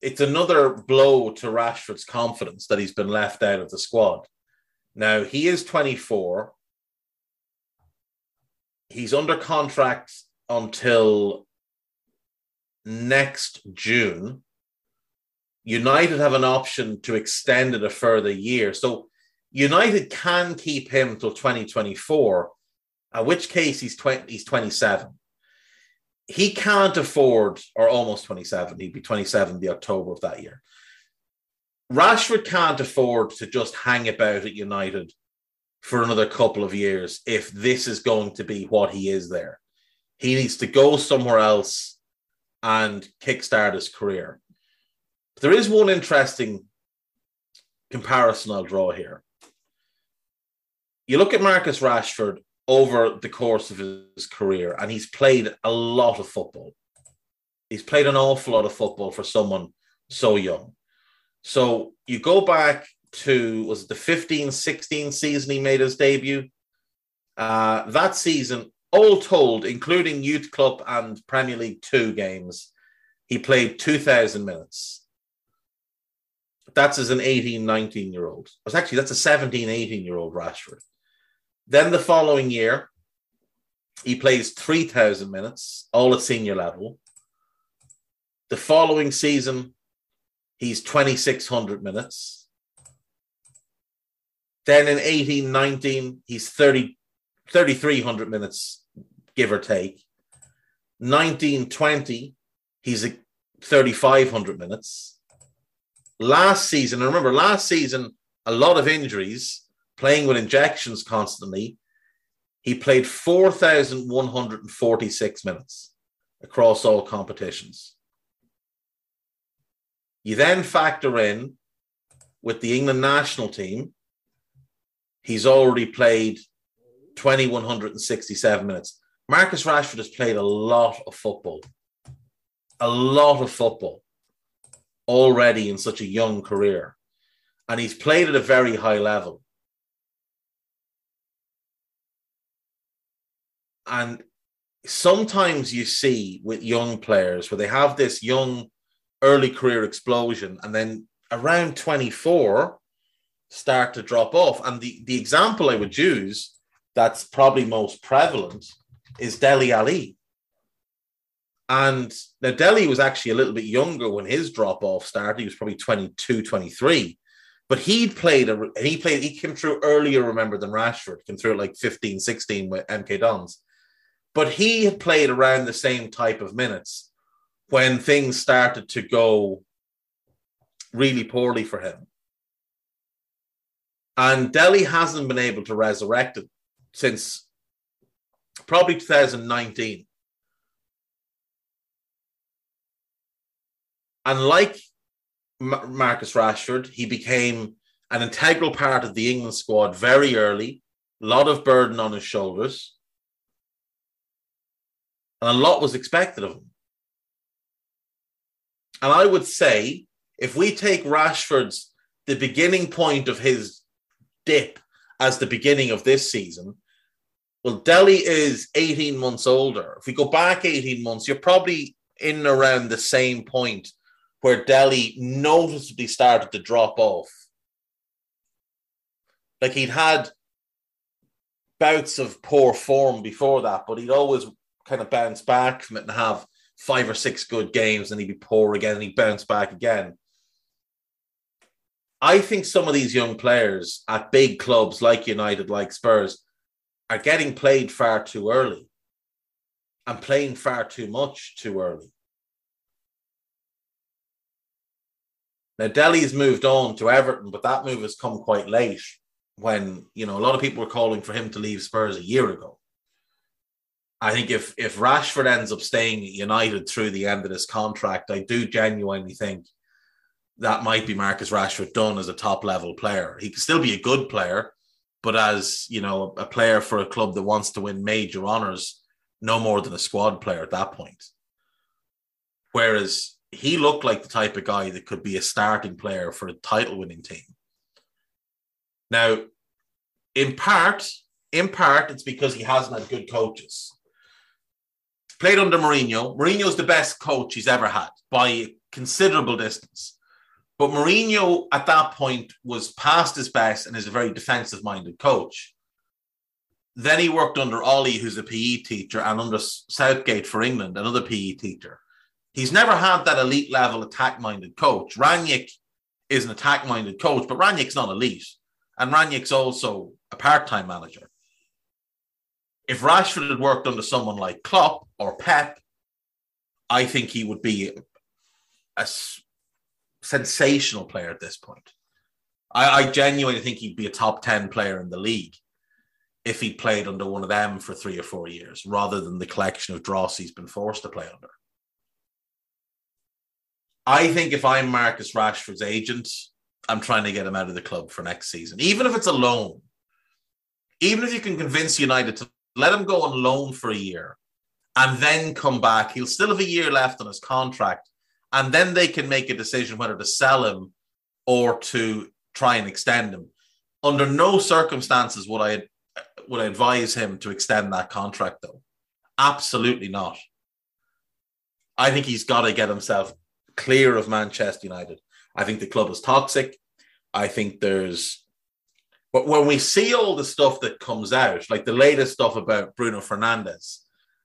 it's another blow to Rashford's confidence that he's been left out of the squad. Now, he is 24. He's under contract until next June. United have an option to extend it a further year. So United can keep him till 2024, at which case he's 20, he's 27. He can't afford, or almost 27, he'd be 27 the October of that year. Rashford can't afford to just hang about at United for another couple of years if this is going to be what he is there. He needs to go somewhere else and kickstart his career. But There is one interesting comparison I'll draw here. You look at Marcus Rashford over the course of his career, and he's played a lot of football. He's played an awful lot of football for someone so young. So you go back to was it the 15 16 season he made his debut? Uh, that season, all told, including youth club and Premier League two games, he played 2,000 minutes. That's as an 18, 19 year old. Was actually that's a 17, 18 year old Rashford. Then the following year, he plays 3,000 minutes, all at senior level. The following season, he's 2,600 minutes. Then in 18 19, he's 30, 3,300 minutes, give or take. 1920, he's 3,500 minutes. Last season, remember, last season, a lot of injuries, playing with injections constantly. He played 4,146 minutes across all competitions. You then factor in with the England national team, he's already played 2,167 minutes. Marcus Rashford has played a lot of football, a lot of football already in such a young career. And he's played at a very high level. And sometimes you see with young players where they have this young early career explosion and then around 24 start to drop off. And the, the example I would use that's probably most prevalent is Dele Alli. And now Dele was actually a little bit younger when his drop off started. He was probably 22, 23. But he'd played a he played he came through earlier, remember, than Rashford, came through at like 15, 16 with MK Dons. But he had played around the same type of minutes when things started to go really poorly for him. And Dele hasn't been able to resurrect it since probably 2019. And like Marcus Rashford, he became an integral part of the England squad very early, a lot of burden on his shoulders and a lot was expected of him. And I would say, if we take Rashford's the beginning point of his dip as the beginning of this season, well, Dele is 18 months older. If we go back 18 months, you're probably in around the same point where Dele noticeably started to drop off. Like he'd had bouts of poor form before that, but he'd always kind of bounce back from it and have five or six good games and he'd be poor again and he'd bounce back again. I think some of these young players at big clubs like United, like Spurs, are getting played far too early and playing far too much too early. Now, Dele's moved on to Everton, but that move has come quite late when, you know, a lot of people were calling for him to leave Spurs a year ago. I think if if Rashford ends up staying at United through the end of this contract, I do genuinely think that might be Marcus Rashford done as a top level player. He can still be a good player, but as you know, a player for a club that wants to win major honors, no more than a squad player at that point. Whereas he looked like the type of guy that could be a starting player for a title winning team. Now, in part, in part, it's because he hasn't had good coaches. Played under Mourinho. Mourinho's the best coach he's ever had by a considerable distance. But Mourinho at that point was past his best and is a very defensive minded coach. Then he worked under Ole, who's a PE teacher, and under Southgate for England, another PE teacher. He's never had that elite level attack minded coach. Rangnick is an attack minded coach, but Rangnick's not elite. And Rangnick's also a part time manager. If Rashford had worked under someone like Klopp or Pep, I think he would be a sensational player at this point. I, I genuinely think he'd be a top 10 player in the league if he played under one of them for three or four years rather than the collection of dross he's been forced to play under. I think if I'm Marcus Rashford's agent, I'm trying to get him out of the club for next season, even if it's a loan. Even if you can convince United to let him go on loan for a year and then come back, he'll still have a year left on his contract and then they can make a decision whether to sell him or to try and extend him. Under no circumstances would I would I advise him to extend that contract, though. Absolutely not. I think he's got to get himself clear of Manchester United. I think the club is toxic. I think there's, but when we see all the stuff that comes out, like the latest stuff about Bruno Fernandes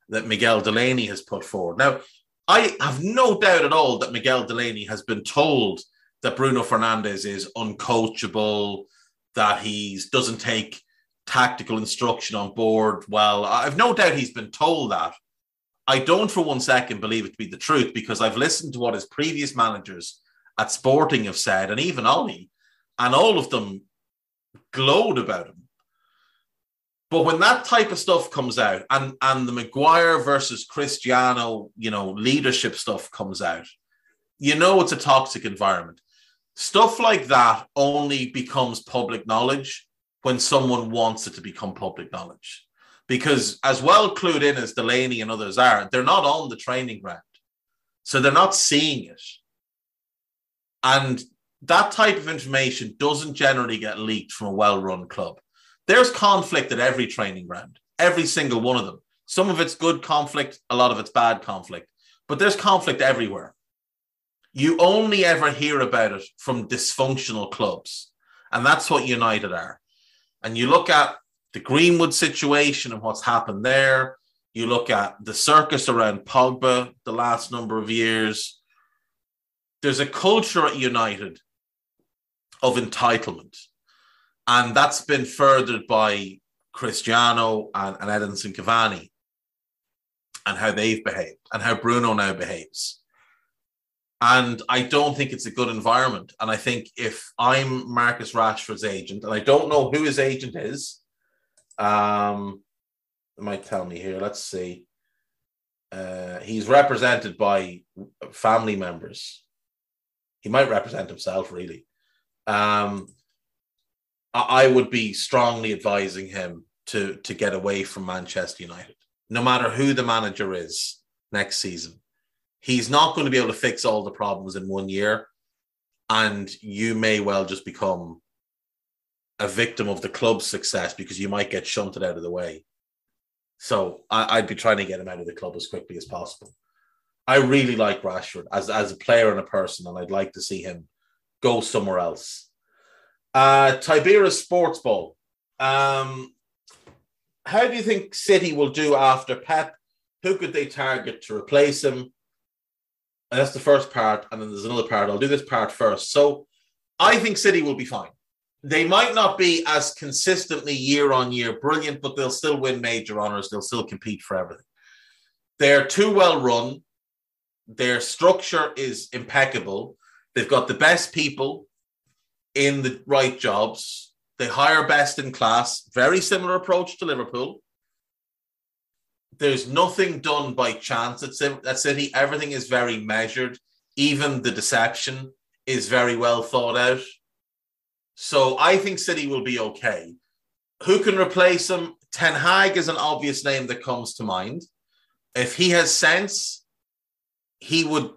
that Miguel Delaney has put forward. Now, I have no doubt at all that Miguel Delaney has been told that Bruno Fernandes is uncoachable, that he doesn't take tactical instruction on board well. I've no doubt he's been told that. I don't for one second believe it to be the truth because I've listened to what his previous managers at Sporting have said, and even Ole, and all of them glowed about him. But when that type of stuff comes out, and and the Maguire versus Cristiano, you know, leadership stuff comes out, you know it's a toxic environment. Stuff like that only becomes public knowledge when someone wants it to become public knowledge. Because as well clued in as Delaney and others are, they're not on the training ground. So they're not seeing it. And that type of information doesn't generally get leaked from a well-run club. There's conflict at every training ground, every single one of them. Some of it's good conflict, a lot of it's bad conflict, but there's conflict everywhere. You only ever hear about it from dysfunctional clubs. And that's what United are. And you look at the Greenwood situation and what's happened there. You look at the circus around Pogba the last number of years. There's a culture at United of entitlement. And that's been furthered by Cristiano and, and Edinson Cavani and how they've behaved and how Bruno now behaves. And I don't think it's a good environment. And I think if I'm Marcus Rashford's agent, and I don't know who his agent is, um, might tell me here. Let's see. Uh, he's represented by family members. He might represent himself, really. Um, I would be strongly advising him to to get away from Manchester United, no matter who the manager is next season. He's not going to be able to fix all the problems in one year, and you may well just become a victim of the club's success because you might get shunted out of the way. So I, would be trying to get him out of the club as quickly as possible. I really like Rashford as, as a player and a person, and I'd like to see him go somewhere else uh, Tiberius Sports Ball. Um, how do you think City will do after Pep? Who could they target to replace him? And that's the first part, and then there's another part. I'll do this part first. So I think City will be fine. They might not be as consistently year on year brilliant, but they'll still win major honors. They'll still compete for everything. They're too well run. Their structure is impeccable. They've got the best people in the right jobs. They hire best in class. Very similar approach to Liverpool. There's nothing done by chance at City. Everything is very measured. Even the deception is very well thought out. So I think City will be okay. Who can replace him? Ten Hag is an obvious name that comes to mind. If he has sense, he would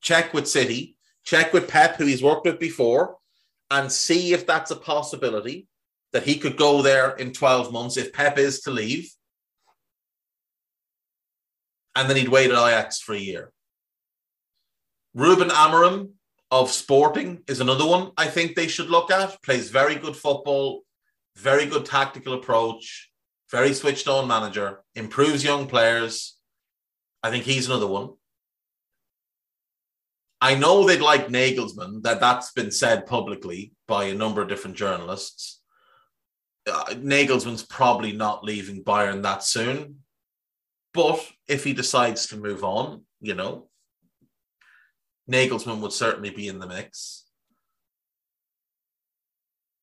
check with City, check with Pep, who he's worked with before, and see if that's a possibility that he could go there in 12 months if Pep is to leave. And then he'd wait at Ajax for a year. Ruben Amorim of Sporting is another one I think they should look at. Plays very good football, very good tactical approach, very switched on manager, improves young players. I think he's another one. I know they'd like Nagelsmann, that that's been said publicly by a number of different journalists. Uh, Nagelsmann's probably not leaving Bayern that soon. But if he decides to move on, you know, Nagelsmann would certainly be in the mix.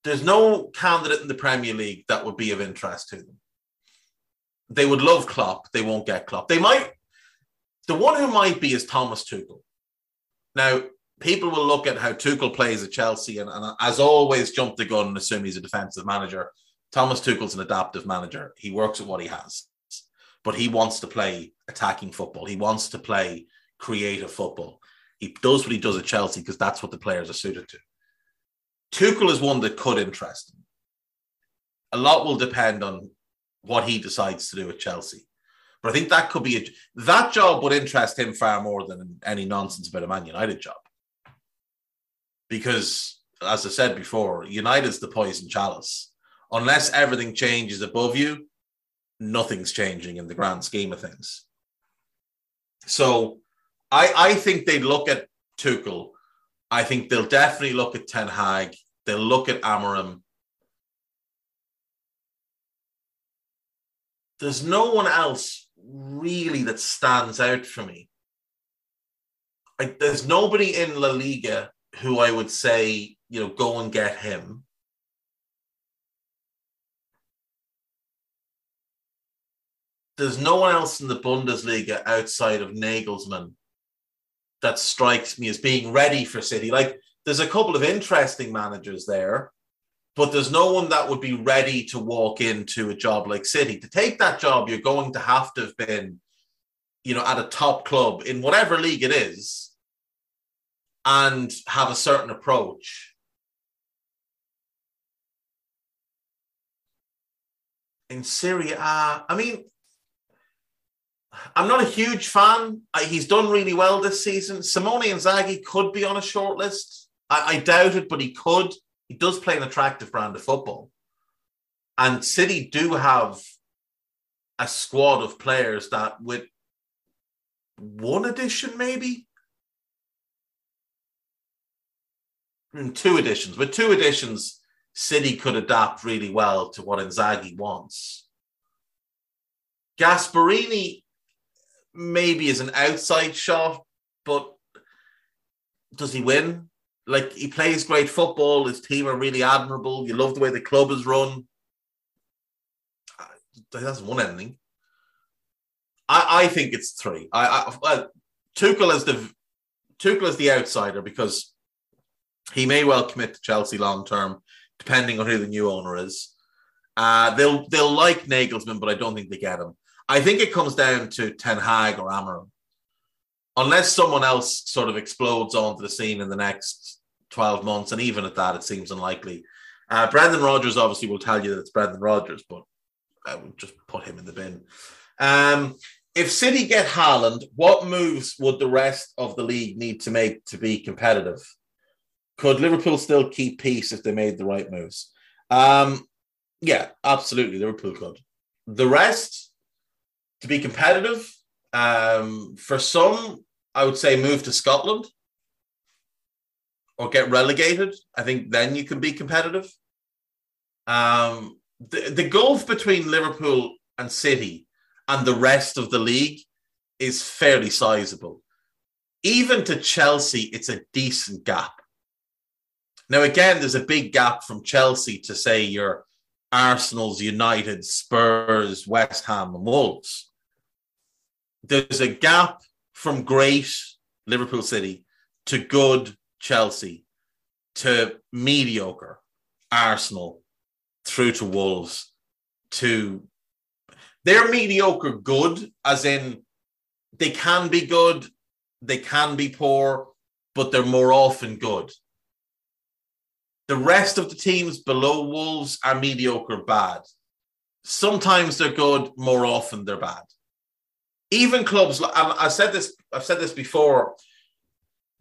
There's no candidate in the Premier League that would be of interest to them. They would love Klopp. They won't get Klopp. They might. The one who might be is Thomas Tuchel. Now, people will look at how Tuchel plays at Chelsea and, and as always jump the gun and assume he's a defensive manager. Thomas Tuchel's an adaptive manager. He works at what he has, but he wants to play attacking football. He wants to play creative football. He does what he does at Chelsea because that's what the players are suited to. Tuchel is one that could interest him. A lot will depend on what he decides to do at Chelsea. But I think that could be a, that job would interest him far more than any nonsense about a Man United job. Because, as I said before, United's the poison chalice. Unless everything changes above you, nothing's changing in the grand scheme of things. So I, I think they look at Tuchel. I think they'll definitely look at Ten Hag. They'll look at Amorim. There's no one else really that stands out for me. Like, there's nobody in La Liga who I would say, you know, go and get him. There's no one else in the Bundesliga outside of Nagelsmann that strikes me as being ready for City. Like, there's a couple of interesting managers there but there's no one that would be ready to walk into a job like City. To take that job, you're going to have to have been, you know, at a top club in whatever league it is and have a certain approach. In Serie I mean, I'm not a huge fan. He's done really well this season. Simone Inzaghi could be on a short list. I, I doubt it, but he could he does play an attractive brand of football. And City do have a squad of players that, with one addition, maybe hmm, two additions. With two additions, City could adapt really well to what Inzaghi wants. Gasperini maybe is an outside shot, but does he win? Like he plays great football. His team are really admirable. You love the way the club is run. He hasn't won anything. I, I think it's three. I, I well, Tuchel is the Tuchel is the outsider because he may well commit to Chelsea long term, depending on who the new owner is. Uh, they'll they'll like Nagelsmann, but I don't think they get him. I think it comes down to Ten Hag or Amorim unless someone else sort of explodes onto the scene in the next 12 months, and even at that, it seems unlikely. Uh, Brendan Rodgers obviously will tell you that it's Brendan Rodgers, but I would just put him in the bin. Um, if City get Haaland, what moves would the rest of the league need to make to be competitive? Could Liverpool still keep peace if they made the right moves? Um, yeah, absolutely. Liverpool could. The rest, to be competitive, um, for some, I would say move to Scotland or get relegated. I think then you can be competitive. Um, the, the gulf between Liverpool and City and the rest of the league is fairly sizable. Even to Chelsea, it's a decent gap. Now, again, there's a big gap from Chelsea to say your Arsenal's, United, Spurs, West Ham, and Wolves. There's a gap from great Liverpool City to good Chelsea to mediocre Arsenal through to Wolves to they're mediocre good, as in they can be good, they can be poor, but they're more often good. The rest of the teams below Wolves are mediocre bad. Sometimes they're good, more often they're bad. Even clubs, I said this, I've said this before.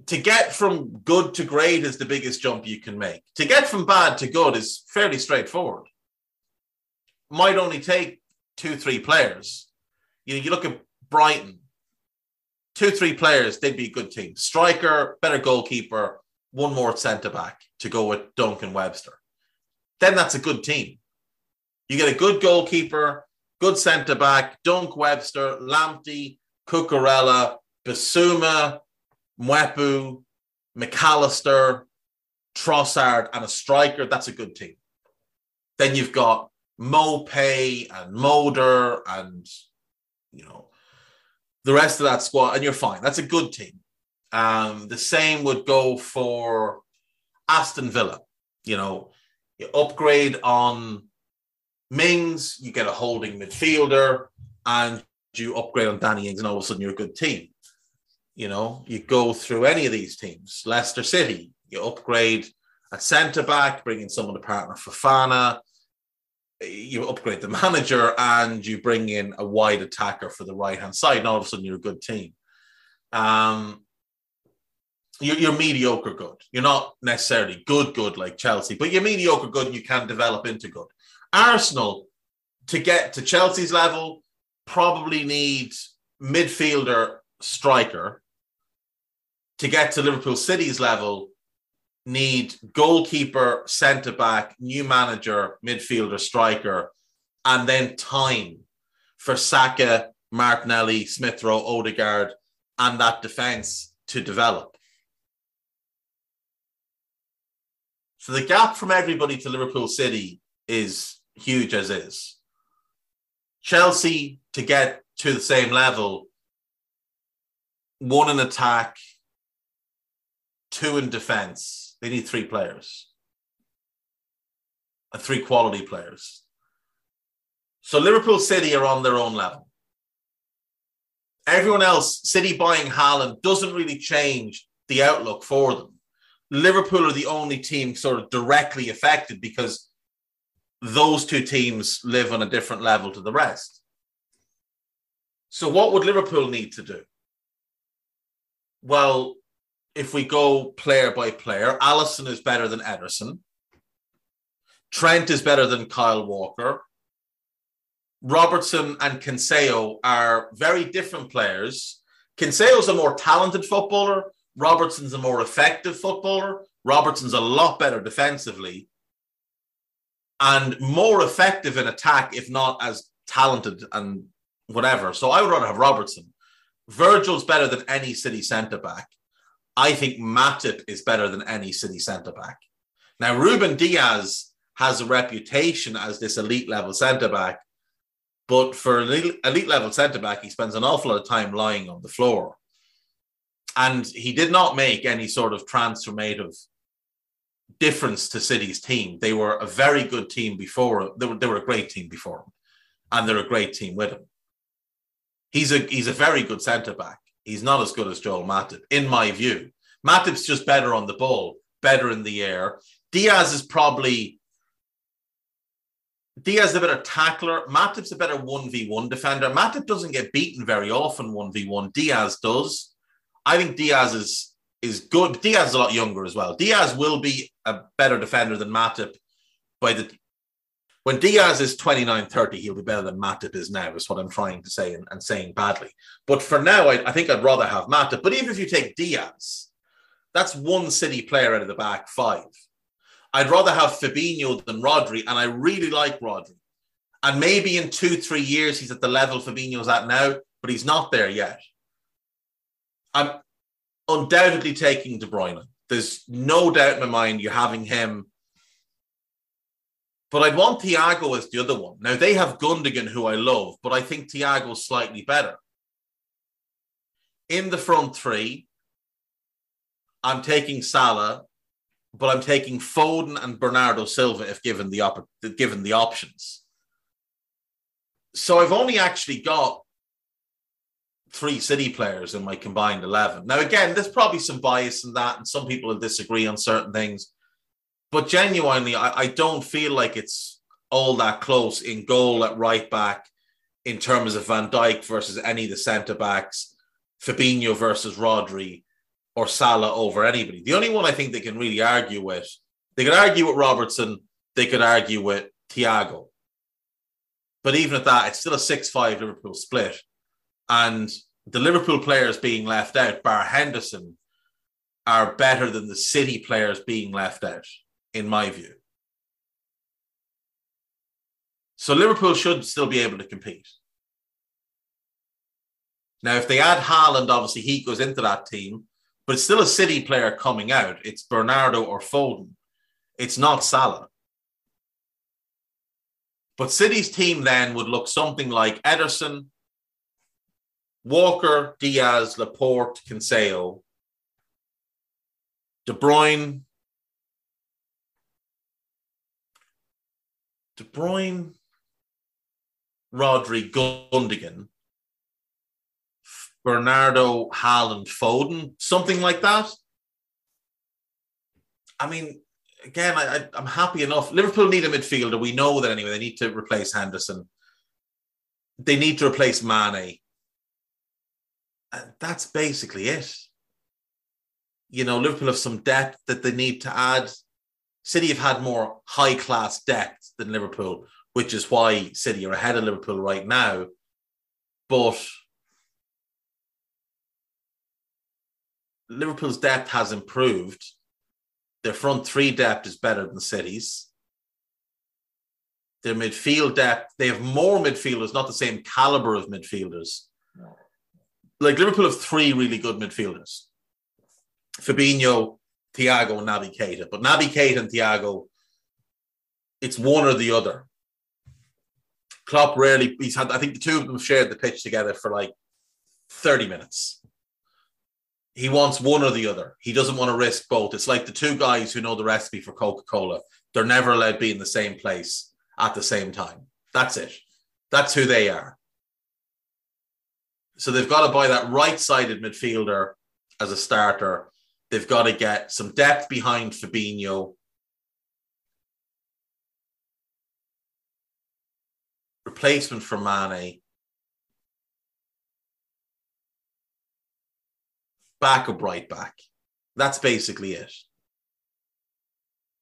To get from good to great is the biggest jump you can make. To get from bad to good is fairly straightforward. Might only take two, three players. You know, you look at Brighton, two, three players, they'd be a good team. Striker, better goalkeeper, one more centre back to go with Duncan Webster. Then that's a good team. You get a good goalkeeper, good centre back, Dunk Webster, Lamptey, Cucurella, Bissouma, Mwepu, Mac Allister, Trossard, and a striker. That's a good team. Then you've got Maupay and Moder and you know the rest of that squad, and you're fine. That's a good team. Um, the same would go for Aston Villa. You know, you upgrade on Mings, you get a holding midfielder, and you upgrade on Danny Ings, and all of a sudden you're a good team. You know, you go through any of these teams. Leicester City, you upgrade at centre back, bring in someone to partner Fofana. You upgrade the manager and you bring in a wide attacker for the right hand side, and all of a sudden you're a good team. Um, you're, you're, mediocre good. You're not necessarily good, good like Chelsea, but you're mediocre good you can develop into good. Arsenal, to get to Chelsea's level, probably need midfielder, striker. To get to Liverpool City's level, need goalkeeper, centre back, new manager, midfielder, striker, and then time for Saka, Martinelli, Smith Rowe, Odegaard, and that defence to develop. So the gap from everybody to Liverpool City is huge as is. Chelsea to get to the same level, one in attack, two in defense. They need three players, and three quality players. So Liverpool City are on their own level. Everyone else, City buying Haaland doesn't really change the outlook for them. Liverpool are the only team sort of directly affected because those two teams live on a different level to the rest. So, what would Liverpool need to do? Well, if we go player by player, Alisson is better than Ederson. Trent is better than Kyle Walker. Robertson and Cancelo are very different players. Cancelo's a more talented footballer. Robertson's a more effective footballer. Robertson's a lot better defensively and more effective in attack, if not as talented and whatever. So I would rather have Robertson. Virgil's better than any City centre back. I think Matip is better than any City centre back. Now, Ruben Dias has a reputation as this elite level centre back, but for an elite level centre back, he spends an awful lot of time lying on the floor. And he did not make any sort of transformative difference to City's team. They were a very good team before. They were, they were a great team before him, and they're a great team with him. He's a he's a very good centre back. He's not as good as Joel Matip, in my view. Matip's just better on the ball, better in the air. Dias is probably Dias is a better tackler. Matip's a better 1v1 defender. Matip doesn't get beaten very often 1v1. Dias does. I think Dias is is good. Dias is a lot younger as well. Dias will be a better defender than Matip by the When Dias is 29 30, he'll be better than Matip is now, is what I'm trying to say and, and saying badly. But for now, I, I, think I'd rather have Matip. But even if you take Dias, that's one City player out of the back five. I'd rather have Fabinho than Rodri, and I really like Rodri. And maybe in two, three years, he's at the level Fabinho's at now, but he's not there yet. I'm undoubtedly taking De Bruyne. There's no doubt in my mind you're having him but I'd want Thiago as the other one. Now they have Gundogan, who I love, but I think Thiago's slightly better. In the front three, I'm taking Salah, but I'm taking Foden and Bernardo Silva if given the op- given the options. So I've only actually got three City players in my combined eleven. Now again, there's probably some bias in that, and some people will disagree on certain things. But genuinely, I, I don't feel like it's all that close in goal at right back in terms of Van Dijk versus any of the centre backs, Fabinho versus Rodri, or Salah over anybody. The only one I think they can really argue with, they could argue with Robertson, they could argue with Thiago. But even at that, it's still a 6 5 Liverpool split. And the Liverpool players being left out, bar Henderson, are better than the City players being left out in my view. So Liverpool should still be able to compete. Now, if they add Haaland, obviously he goes into that team, but it's still a City player coming out. It's Bernardo or Foden. It's not Salah. But City's team then would look something like Ederson, Walker, Dias, Laporte, Cancelo, De Bruyne, De Bruyne, Rodri, Gundogan, Bernardo, Haaland, Foden, something like that. I mean, again, I, am happy enough. Liverpool need a midfielder. We know that anyway. They need to replace Henderson. They need to replace Mane. And that's basically it. You know, Liverpool have some depth that they need to add. City have had more high class depth than Liverpool, which is why City are ahead of Liverpool right now. But Liverpool's depth has improved. Their front three depth is better than City's. Their midfield depth, they have more midfielders, not the same caliber of midfielders. Like Liverpool have three really good midfielders Fabinho, Thiago and Naby Keita. But Naby Keita and Thiago, it's one or the other. Klopp rarely, he's had, I think the two of them shared the pitch together for like 30 minutes. He wants one or the other. He doesn't want to risk both. It's like the two guys who know the recipe for Coca Cola. They're never allowed to be in the same place at the same time. That's it. That's who they are. So they've got to buy that right sided midfielder as a starter They've got to get some depth behind Fabinho. Replacement for Mane. Backup right back. That's basically it.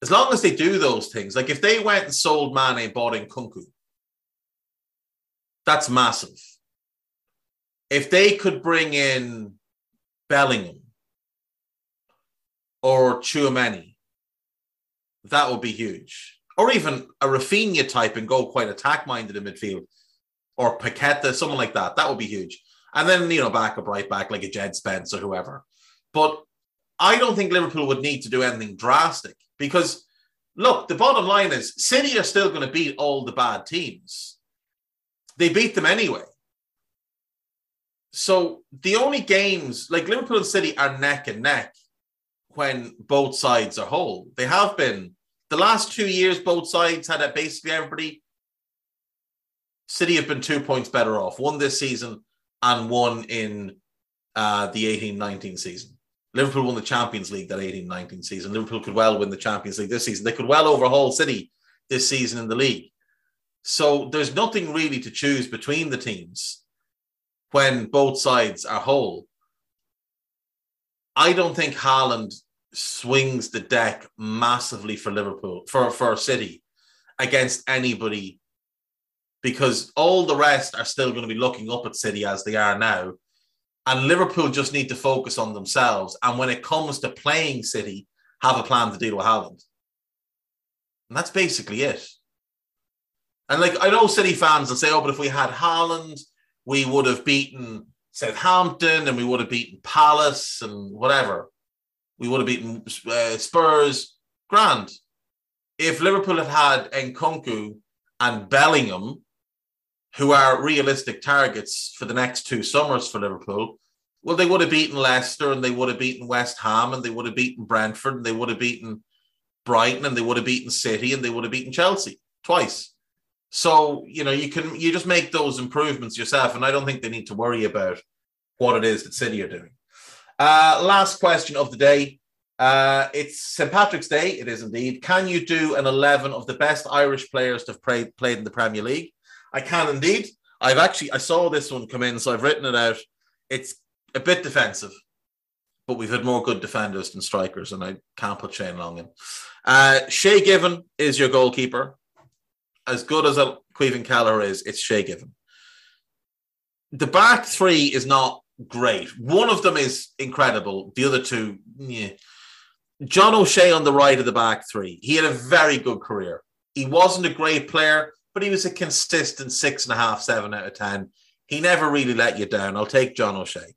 As long as they do those things, like if they went and sold Mane, bought in Nkunku, that's massive. If they could bring in Bellingham, or Tchouameni. That would be huge. Or even a Raphinha type and go quite attack minded in midfield. Or Paqueta, someone like that. That would be huge. And then, you know, back up right back like a Jed Spence or whoever. But I don't think Liverpool would need to do anything drastic because, look, the bottom line is City are still going to beat all the bad teams. They beat them anyway. So the only games, like Liverpool and City, are neck and neck when both sides are whole. They have been. The last two years, both sides had basically everybody. City have been two points better off. One this season and one in uh, the 18-19 season. Liverpool won the Champions League that 18-19 season. Liverpool could well win the Champions League this season. They could well overhaul City this season in the league. So there's nothing really to choose between the teams when both sides are whole. I don't think Haaland swings the deck massively for Liverpool, for, for City. against anybody because all the rest are still going to be looking up at City as they are now. And Liverpool just need to focus on themselves. And when it comes to playing City, have a plan to deal with Haaland. And that's basically it. And like I know City fans will say, oh, but if we had Haaland, we would have beaten Southampton and we would have beaten Palace and whatever. We would have beaten uh, Spurs. Grand. If Liverpool had had Nkunku and Bellingham, who are realistic targets for the next two summers for Liverpool, well, they would have beaten Leicester and they would have beaten West Ham and they would have beaten Brentford and they would have beaten Brighton and they would have beaten City and they would have beaten Chelsea twice. So, you know, you can you just make those improvements yourself. And I don't think they need to worry about what it is that City are doing. Uh, last question of the day. Uh, it's St. Patrick's Day. It is indeed. Can you do an 11 of the best Irish players to have played, played in the Premier League? I can indeed. I've actually, I saw this one come in, so I've written it out. It's a bit defensive, but we've had more good defenders than strikers, and I can't put Shane Long in. Uh, Shay Given is your goalkeeper. As good as a Caoimhin Kelleher is, it's Shay Given. The back three is not great. One of them is incredible. The other two, yeah. John O'Shea on the right of the back three. He had a very good career. He wasn't a great player, but he was a consistent six and a half, seven out of ten. He never really let you down. I'll take John O'Shea.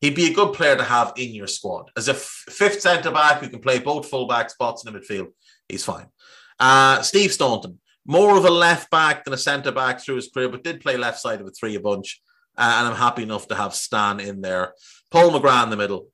He'd be a good player to have in your squad as a f- fifth centre back who can play both fullback spots in the midfield. He's fine. Uh, Steve Staunton, more of a left back than a centre back through his career, but did play left side of a three a bunch. Uh, and I'm happy enough to have Stan in there. Paul McGrath in the middle,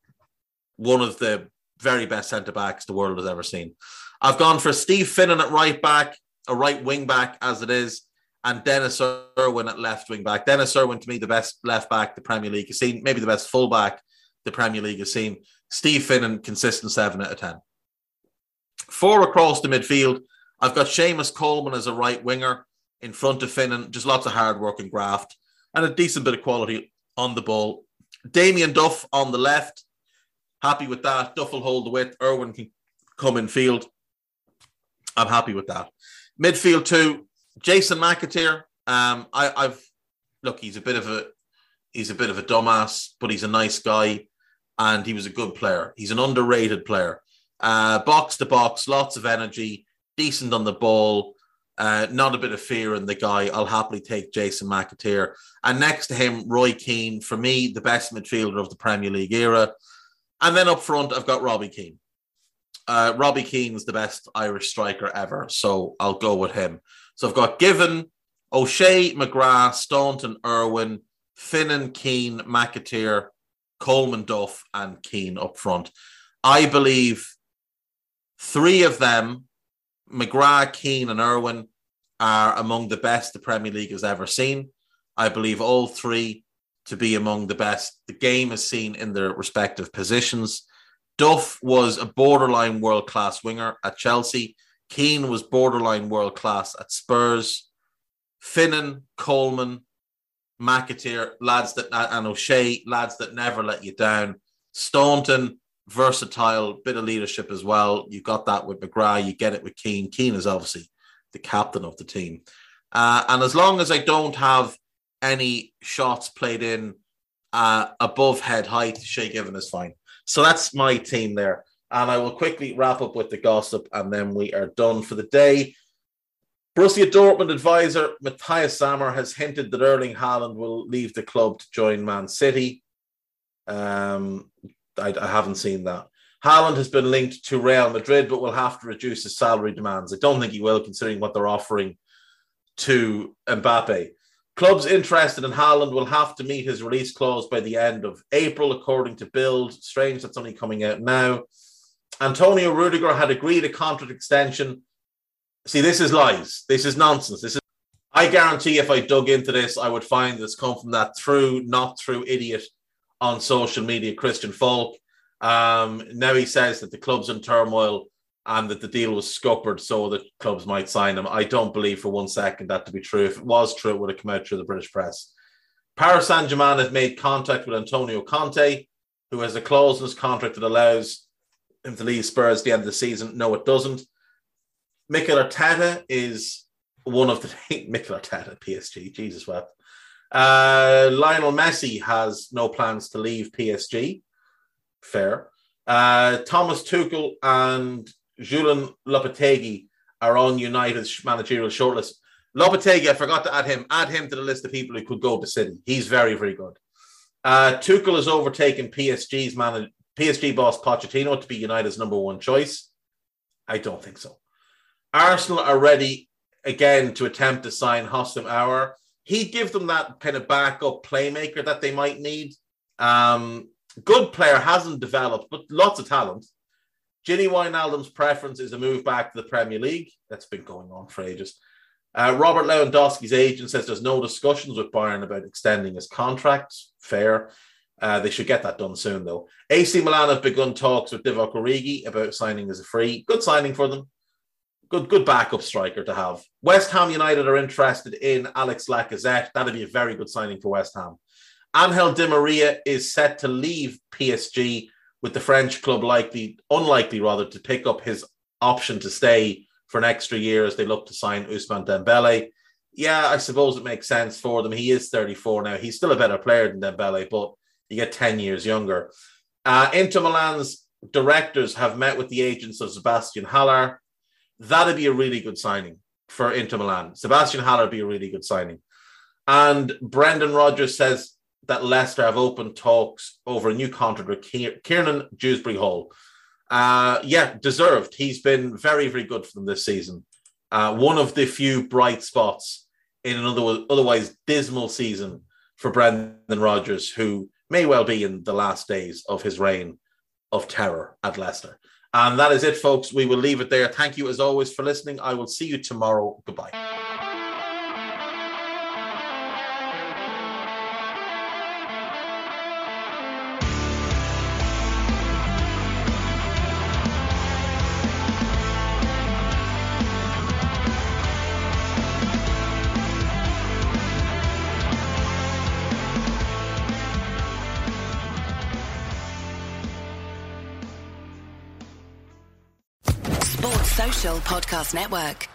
one of the very best centre backs the world has ever seen. I've gone for Steve Finnan at right back, a right wing back as it is, and Denis Irwin at left wing back. Denis Irwin, to me, the best left back the Premier League has seen, maybe the best full back the Premier League has seen. Steve Finnan, consistent seven out of 10. Four across the midfield. I've got Seamus Coleman as a right winger in front of Finnan, just lots of hard work and graft and a decent bit of quality on the ball. Damien Duff on the left. Happy with that. Duff will hold the width. Irwin can come in field. I'm happy with that. Midfield two, Jason McAteer. Um, I, I've look, he's a bit of a he's a bit of a dumbass, but he's a nice guy and he was a good player. He's an underrated player. Uh, box to box, lots of energy, decent on the ball, uh, not a bit of fear in the guy. I'll happily take Jason McAteer. And next to him, Roy Keane, for me, the best midfielder of the Premier League era. And then up front, I've got Robbie Keane. Uh, Robbie Keane's the best Irish striker ever, so I'll go with him. So I've got Given, O'Shea, McGrath, Staunton, Irwin, Finnan, Keane, McAteer, Coleman, Duff, and Keane up front. I believe three of them McGrath, Keane, and Irwin are among the best the Premier League has ever seen. I believe all three to be among the best the game has seen in their respective positions. Duff was a borderline world class winger at Chelsea. Keane was borderline world class at Spurs. Finnan, Coleman, McAteer, lads that and O'Shea, lads that never let you down. Staunton, versatile, bit of leadership as well. You got that with McGrath, you get it with Keane. Keane is obviously the captain of the team. Uh, and as long as I don't have any shots played in uh, above head height, Shay Given is fine. So that's my team there. And I will quickly wrap up with the gossip and then we are done for the day. Borussia Dortmund advisor Matthias Sammer has hinted that Erling Haaland will leave the club to join Man City. Um, I, I haven't seen that. Haaland has been linked to Real Madrid, but will have to reduce his salary demands. I don't think he will, considering what they're offering to Mbappe. Clubs interested in Haaland will have to meet his release clause by the end of April, according to Bild. Strange that's only coming out now. Antonio Rudiger had agreed a contract extension. See, this is lies. This is nonsense. This is. I guarantee if I dug into this, I would find this come from that through, not through idiot on social media, Christian Falk. Um, now he says that the club's in turmoil and that the deal was scuppered so that clubs might sign him. I don't believe for one second that to be true. If it was true, it would have come out through the British press. Paris Saint Germain has made contact with Antonio Conte, who has a clause in his contract that allows him to leave Spurs at the end of the season. No, it doesn't. Mikel Arteta is one of the Mikel Arteta PSG. Jesus wept. Uh, Lionel Messi has no plans to leave PSG. Fair. Uh, Thomas Tuchel and Julian Lopetegui are on United's managerial shortlist. Lopetegui, I forgot to add him. Add him to the list of people who could go to City. He's very, very good. Uh, Tuchel has overtaken PSG's man, PSG boss Pochettino to be United's number one choice. I don't think so. Arsenal are ready again to attempt to sign Houssem Aouar. He'd give them that kind of backup playmaker that they might need. Um, good player, hasn't developed, but lots of talent. Gini Wijnaldum's preference is a move back to the Premier League. That's been going on for ages. Uh, Robert Lewandowski's agent says there's no discussions with Bayern about extending his contract. Fair. Uh, they should get that done soon, though. AC Milan have begun talks with Divock Origi about signing as a free. Good signing for them. Good, good backup striker to have. West Ham United are interested in Alex Lacazette. That'd be a very good signing for West Ham. Angel Di Maria is set to leave PSG with the French club likely, unlikely rather, to pick up his option to stay for an extra year as they look to sign Ousmane Dembele. Yeah, I suppose it makes sense for them. He is 34 now. He's still a better player than Dembele, but you get 10 years younger. Uh, Inter Milan's directors have met with the agents of Sebastian Haller. That'd be a really good signing for Inter Milan. Sebastian Haller would be a really good signing. And Brendan Rodgers says that Leicester have opened talks over a new contract with Kiernan Dewsbury Hall. Uh, yeah, deserved. He's been very, very good for them this season. Uh, one of the few bright spots in an other, otherwise dismal season for Brendan Rodgers, who may well be in the last days of his reign of terror at Leicester. And that is it, folks. We will leave it there. Thank you as always for listening. I will see you tomorrow. Goodbye. Network.